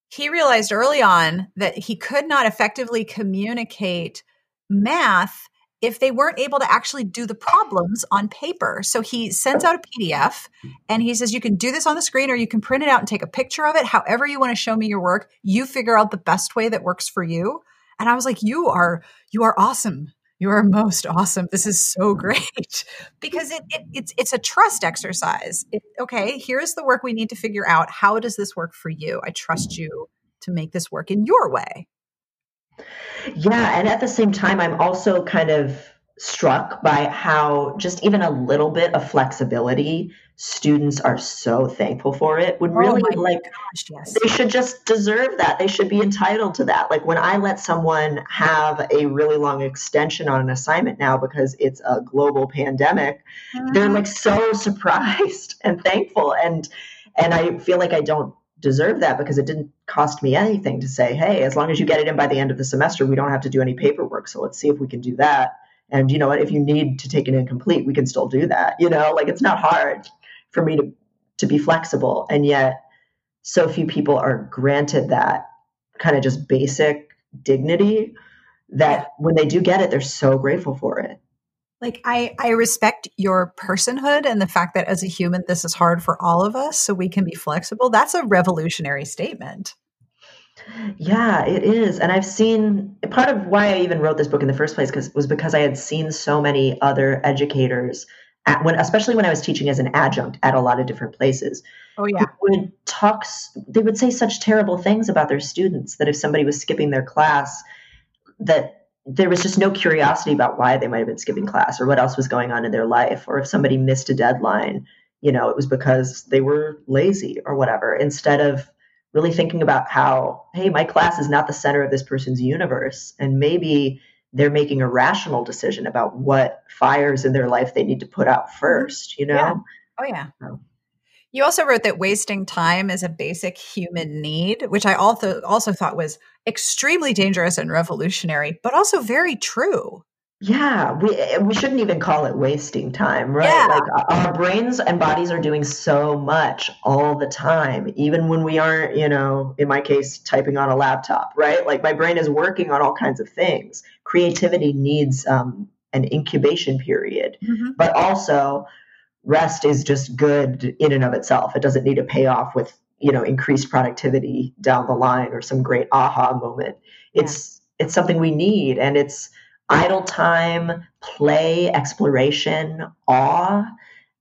He realized early on that he could not effectively communicate math if they weren't able to actually do the problems on paper. So he sends out a PDF and he says, You can do this on the screen or you can print it out and take a picture of it. However, you want to show me your work, you figure out the best way that works for you. And I was like, You are, you are awesome. You are most awesome. This is so great because it, it it's it's a trust exercise. It, okay, here's the work we need to figure out. How does this work for you? I trust you to make this work in your way. Yeah, and at the same time, I'm also kind of struck by how just even a little bit of flexibility students are so thankful for it would oh really oh like gosh, yes. they should just deserve that they should be entitled to that like when i let someone have a really long extension on an assignment now because it's a global pandemic mm-hmm. they're like so surprised and thankful and and i feel like i don't deserve that because it didn't cost me anything to say, hey, as long as you get it in by the end of the semester, we don't have to do any paperwork. So let's see if we can do that. And you know what? If you need to take it incomplete, we can still do that. You know, like it's not hard for me to to be flexible. And yet so few people are granted that kind of just basic dignity that when they do get it, they're so grateful for it. Like I I respect your personhood and the fact that as a human this is hard for all of us so we can be flexible. That's a revolutionary statement. Yeah, it is. And I've seen part of why I even wrote this book in the first place cuz was because I had seen so many other educators at, when especially when I was teaching as an adjunct at a lot of different places. Oh yeah. Would talk they would say such terrible things about their students that if somebody was skipping their class that there was just no curiosity about why they might have been skipping class or what else was going on in their life or if somebody missed a deadline you know it was because they were lazy or whatever instead of really thinking about how hey my class is not the center of this person's universe and maybe they're making a rational decision about what fires in their life they need to put out first you know yeah. oh yeah so. You also wrote that wasting time is a basic human need, which I also also thought was extremely dangerous and revolutionary, but also very true. Yeah, we we shouldn't even call it wasting time, right? Yeah. Like our brains and bodies are doing so much all the time, even when we aren't, you know, in my case, typing on a laptop, right? Like my brain is working on all kinds of things. Creativity needs um, an incubation period, mm-hmm. but also rest is just good in and of itself. It doesn't need to pay off with, you know, increased productivity down the line or some great aha moment. It's yeah. it's something we need and it's idle time, play, exploration, awe,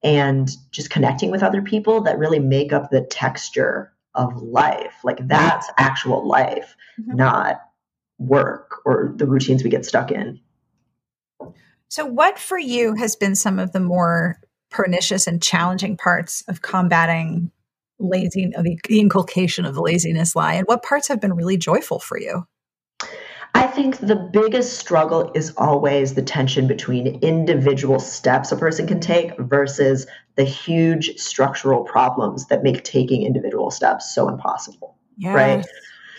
and just connecting with other people that really make up the texture of life. Like that's actual life, mm-hmm. not work or the routines we get stuck in. So, what for you has been some of the more pernicious and challenging parts of combating lazy the, the inculcation of the laziness lie and what parts have been really joyful for you I think the biggest struggle is always the tension between individual steps a person can take versus the huge structural problems that make taking individual steps so impossible. Yes, right?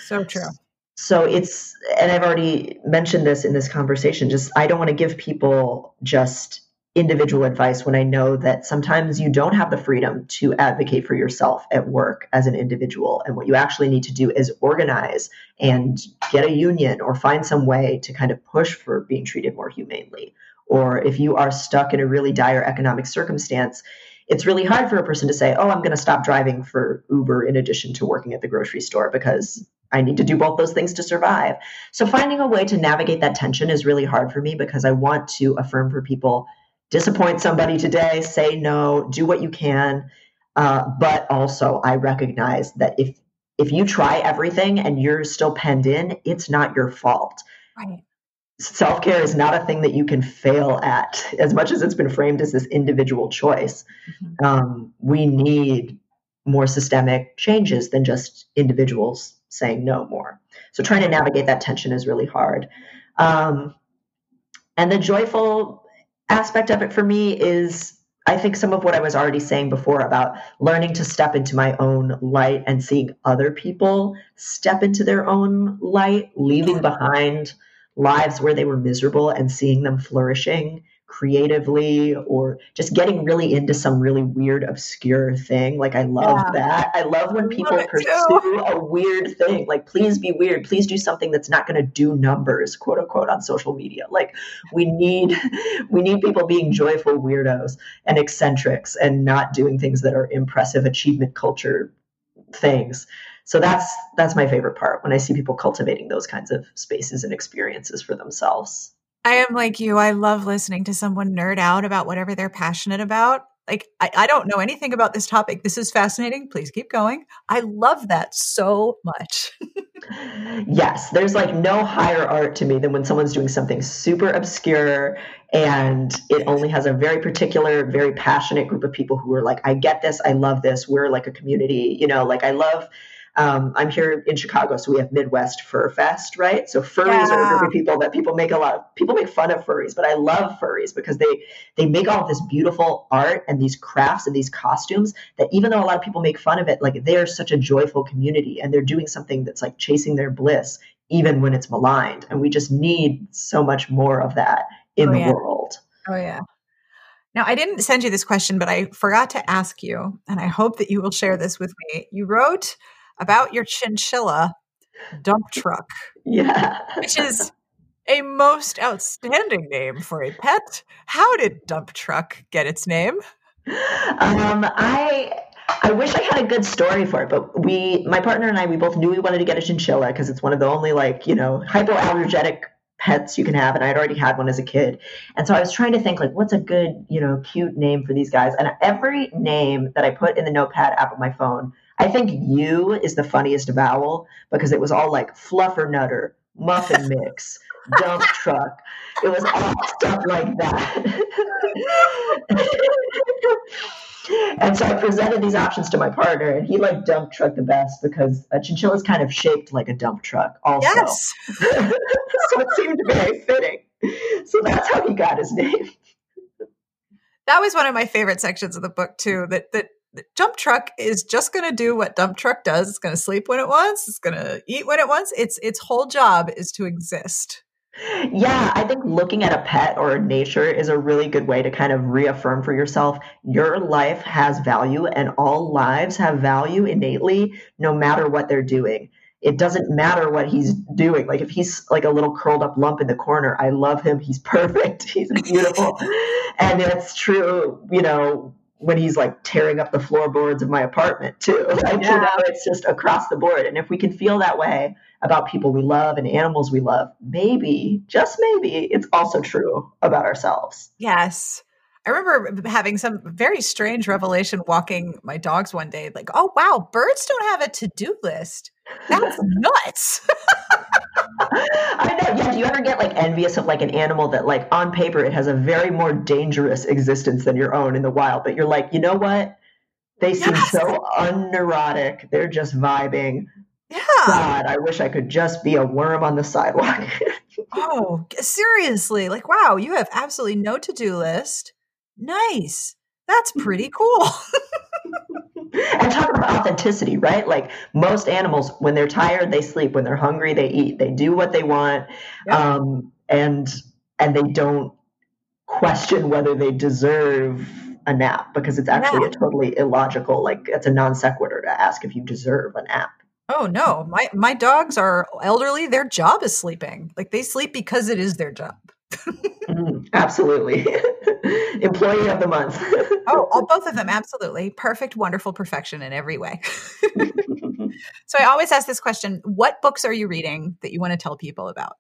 So true. So it's, and I've already mentioned this in this conversation, just I don't want to give people just individual advice when I know that sometimes you don't have the freedom to advocate for yourself at work as an individual. And what you actually need to do is organize and get a union or find some way to kind of push for being treated more humanely. Or if you are stuck in a really dire economic circumstance, it's really hard for a person to say, oh, I'm going to stop driving for Uber in addition to working at the grocery store because I need to do both those things to survive. So finding a way to navigate that tension is really hard for me because I want to affirm for people disappoint somebody today, say no, do what you can. Uh, but also, I recognize that if if you try everything and you're still penned in, it's not your fault. Right. Self care is not a thing that you can fail at, as much as it's been framed as this individual choice. Mm-hmm. Um, we need more systemic changes than just individuals saying no more. So, trying to navigate that tension is really hard. Um, and the joyful aspect of it for me is I think some of what I was already saying before about learning to step into my own light and seeing other people step into their own light, leaving behind lives where they were miserable and seeing them flourishing creatively or just getting really into some really weird obscure thing. Like i love yeah. that. I love when people love pursue a weird thing. Like please be weird. Please do something that's not going to do numbers quote unquote on social media. Like we need we need people being joyful weirdos and eccentrics and not doing things that are impressive achievement culture things. So that's that's my favorite part when i see people cultivating those kinds of spaces and experiences for themselves I am like you. I love listening to someone nerd out about whatever they're passionate about. Like, I, I don't know anything about this topic. This is fascinating. Please keep going. I love that so much. yes, there's like no higher art to me than when someone's doing something super obscure and it only has a very particular, very passionate group of people who are like, I get this. I love this. We're like a community. You know, like I love um, I'm here in Chicago, so we have Midwest Fur Fest, right? So furries yeah. are a group of people that people make a lot of people make fun of furries, but I love furries because they they make all of this beautiful art and these crafts and these costumes that even though a lot of people make fun of it, like they are such a joyful community and they're doing something that's like chasing their bliss, even when it's maligned. And we just need so much more of that in oh, the yeah. world. Oh yeah. Now, I didn't send you this question, but I forgot to ask you, and I hope that you will share this with me. You wrote about your chinchilla dump truck. Yeah. which is a most outstanding name for a pet. How did dump truck get its name? Um, I I wish I had a good story for it, but we, my partner and I, we both knew we wanted to get a chinchilla because it's one of the only like you know hypoallergenic pets you can have, and I had already had one as a kid, and so I was trying to think like what's a good you know cute name for these guys, and every name that I put in the notepad app of my phone I think you is the funniest vowel because it was all like fluffer nutter, muffin mix, dump truck. It was all stuff like that. and so I presented these options to my partner, and he liked dump truck the best because a chinchilla is kind of shaped like a dump truck, also. Yes. so it seemed very fitting. So that's how he got his name. That was one of my favorite sections of the book too. That that dump truck is just going to do what dump truck does. It's going to sleep when it wants. It's going to eat when it wants. Its its whole job is to exist. Yeah, I think looking at a pet or nature is a really good way to kind of reaffirm for yourself your life has value and all lives have value innately no matter what they're doing. It doesn't matter what he's doing. Like if he's like a little curled up lump in the corner, I love him. He's perfect. He's beautiful. and it's true, you know, when he's like tearing up the floorboards of my apartment too. Like, yeah. you know, it's just across the board. And if we can feel that way about people we love and animals we love, maybe, just maybe, it's also true about ourselves. Yes. I remember having some very strange revelation walking my dogs one day, like, oh, wow, birds don't have a to do list. That's nuts. I know. Yeah. Do you ever get like envious of like an animal that like on paper it has a very more dangerous existence than your own in the wild, but you're like, you know what? They seem yes. so unneurotic. They're just vibing. Yeah. God, I wish I could just be a worm on the sidewalk. oh, seriously. Like, wow, you have absolutely no to do list. Nice. That's pretty cool. and talk about authenticity, right? Like most animals, when they're tired, they sleep. When they're hungry, they eat. They do what they want, um, and and they don't question whether they deserve a nap because it's actually yeah. a totally illogical. Like it's a non sequitur to ask if you deserve a nap. Oh no, my my dogs are elderly. Their job is sleeping. Like they sleep because it is their job. Mm, absolutely. Employee of the month. oh, all, both of them, absolutely. Perfect, wonderful perfection in every way. so I always ask this question What books are you reading that you want to tell people about?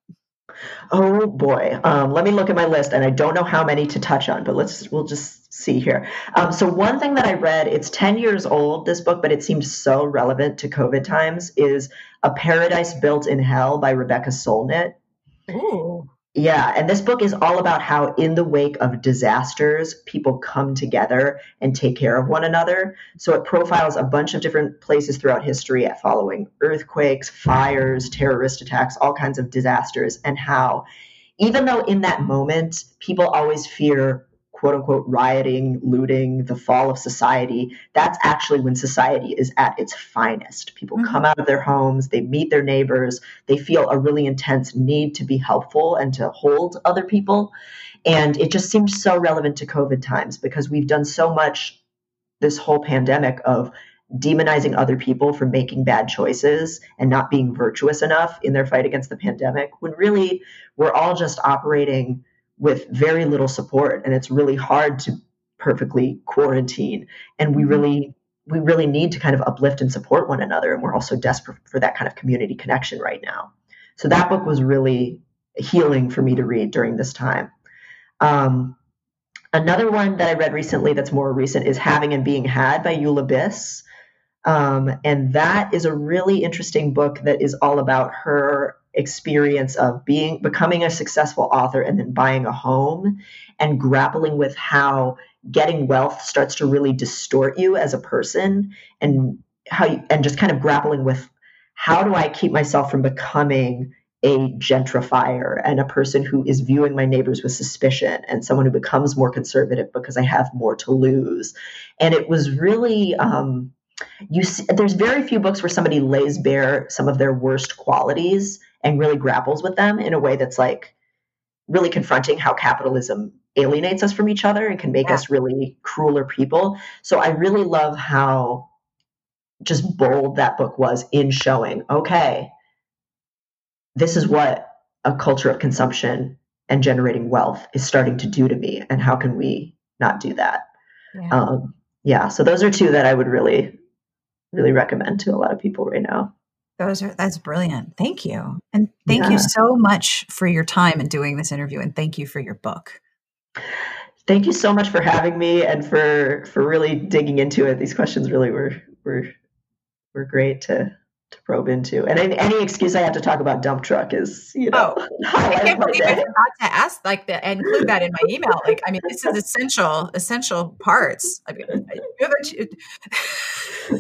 Oh boy, um, let me look at my list, and I don't know how many to touch on, but let's we'll just see here. Um, so one thing that I read, it's ten years old, this book, but it seemed so relevant to COVID times, is "A Paradise Built in Hell" by Rebecca Solnit. Ooh. Yeah, and this book is all about how, in the wake of disasters, people come together and take care of one another. So it profiles a bunch of different places throughout history following earthquakes, fires, terrorist attacks, all kinds of disasters, and how, even though in that moment people always fear quote unquote rioting, looting, the fall of society, that's actually when society is at its finest. People mm-hmm. come out of their homes, they meet their neighbors, they feel a really intense need to be helpful and to hold other people. And it just seems so relevant to COVID times because we've done so much this whole pandemic of demonizing other people for making bad choices and not being virtuous enough in their fight against the pandemic when really we're all just operating with very little support and it's really hard to perfectly quarantine. And we mm-hmm. really we really need to kind of uplift and support one another and we're also desperate for that kind of community connection right now. So that book was really healing for me to read during this time. Um, another one that i read recently that's more recent is having and being had by eula biss. Um, and that is a really interesting book that is all about her experience of being becoming a successful author and then buying a home and grappling with how getting wealth starts to really distort you as a person and how you, and just kind of grappling with how do I keep myself from becoming a gentrifier and a person who is viewing my neighbors with suspicion and someone who becomes more conservative because I have more to lose. And it was really um, you see, there's very few books where somebody lays bare some of their worst qualities and really grapples with them in a way that's like really confronting how capitalism alienates us from each other and can make yeah. us really crueler people. So I really love how just bold that book was in showing, okay, this is what a culture of consumption and generating wealth is starting to do to me. And how can we not do that? Yeah. Um, yeah. So those are two that I would really, really recommend to a lot of people right now. Those are that's brilliant. Thank you. And thank yeah. you so much for your time in doing this interview and thank you for your book. Thank you so much for having me and for for really digging into it. These questions really were were were great to to probe into. And any, any, excuse I have to talk about dump truck is, you know, oh, I can't believe I forgot to ask like that and include that in my email. Like, I mean, this is essential, essential parts. I mean, you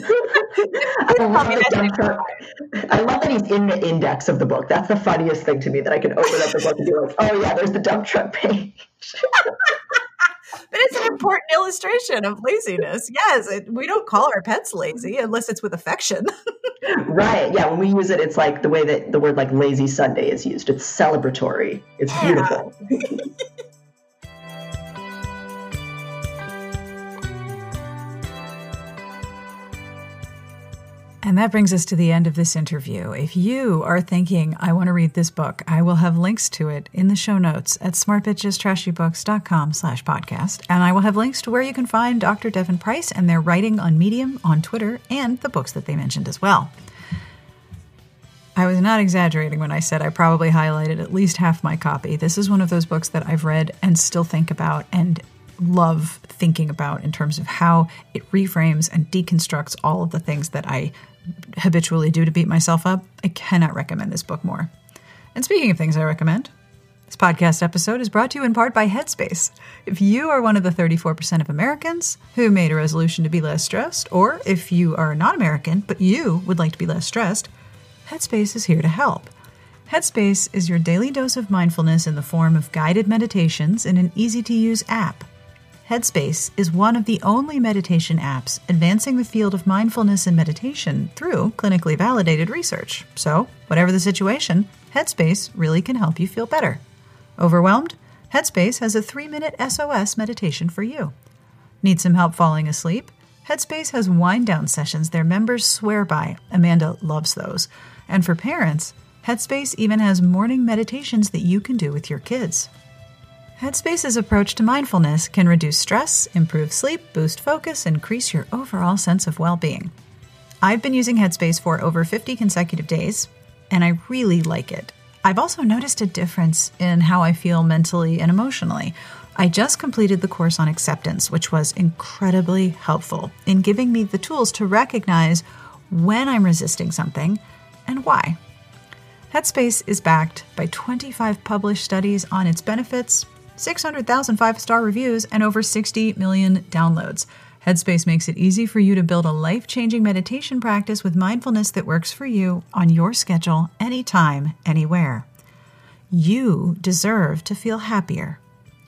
I, love I love that he's in the index of the book. That's the funniest thing to me that I can open up the book and be like, oh yeah, there's the dump truck page. but it's an important illustration of laziness. Yes, it, we don't call our pets lazy unless it's with affection. right. Yeah. When we use it, it's like the way that the word like lazy Sunday is used. It's celebratory. It's yeah. beautiful. And that brings us to the end of this interview. If you are thinking, I want to read this book, I will have links to it in the show notes at smartbitchestrashybooks.com slash podcast. And I will have links to where you can find Dr. Devon Price and their writing on Medium, on Twitter, and the books that they mentioned as well. I was not exaggerating when I said I probably highlighted at least half my copy. This is one of those books that I've read and still think about and love thinking about in terms of how it reframes and deconstructs all of the things that I habitually do to beat myself up, I cannot recommend this book more. And speaking of things I recommend, this podcast episode is brought to you in part by Headspace. If you are one of the 34% of Americans who made a resolution to be less stressed, or if you are not American but you would like to be less stressed, Headspace is here to help. Headspace is your daily dose of mindfulness in the form of guided meditations in an easy to use app. Headspace is one of the only meditation apps advancing the field of mindfulness and meditation through clinically validated research. So, whatever the situation, Headspace really can help you feel better. Overwhelmed? Headspace has a three minute SOS meditation for you. Need some help falling asleep? Headspace has wind down sessions their members swear by. Amanda loves those. And for parents, Headspace even has morning meditations that you can do with your kids. Headspace's approach to mindfulness can reduce stress, improve sleep, boost focus, increase your overall sense of well being. I've been using Headspace for over 50 consecutive days, and I really like it. I've also noticed a difference in how I feel mentally and emotionally. I just completed the course on acceptance, which was incredibly helpful in giving me the tools to recognize when I'm resisting something and why. Headspace is backed by 25 published studies on its benefits 600,000 five star reviews, and over 60 million downloads. Headspace makes it easy for you to build a life changing meditation practice with mindfulness that works for you on your schedule, anytime, anywhere. You deserve to feel happier.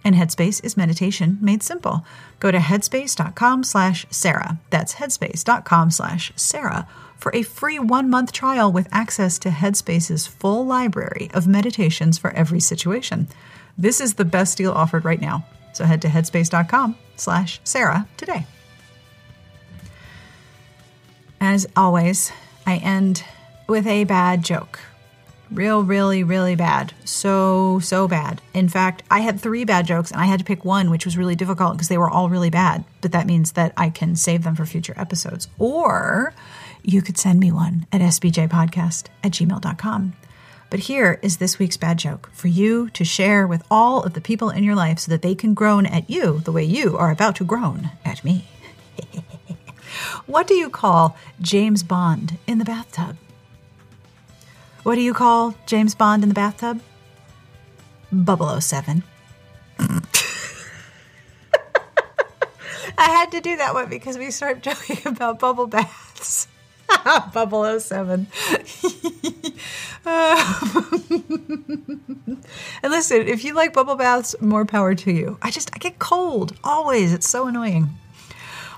And Headspace is meditation made simple. Go to headspace.com slash Sarah. That's headspace.com slash Sarah for a free one month trial with access to Headspace's full library of meditations for every situation. This is the best deal offered right now. So head to headspace.com slash Sarah today. As always, I end with a bad joke. Real, really, really bad. So, so bad. In fact, I had three bad jokes and I had to pick one, which was really difficult because they were all really bad. But that means that I can save them for future episodes. Or you could send me one at sbjpodcast at gmail.com. But here is this week's bad joke for you to share with all of the people in your life so that they can groan at you the way you are about to groan at me. what do you call James Bond in the bathtub? What do you call James Bond in the bathtub? 007. I had to do that one because we started joking about bubble baths. Bubble 07. and listen, if you like bubble baths, more power to you. I just, I get cold always. It's so annoying.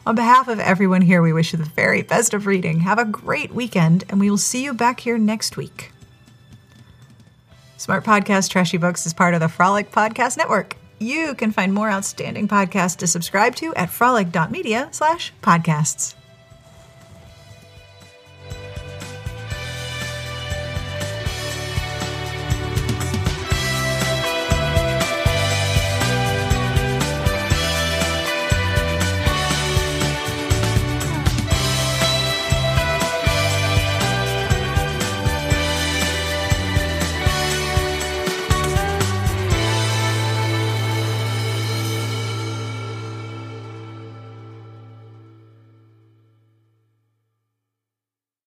On behalf of everyone here, we wish you the very best of reading. Have a great weekend, and we will see you back here next week. Smart Podcast Trashy Books is part of the Frolic Podcast Network. You can find more outstanding podcasts to subscribe to at frolic.media slash podcasts.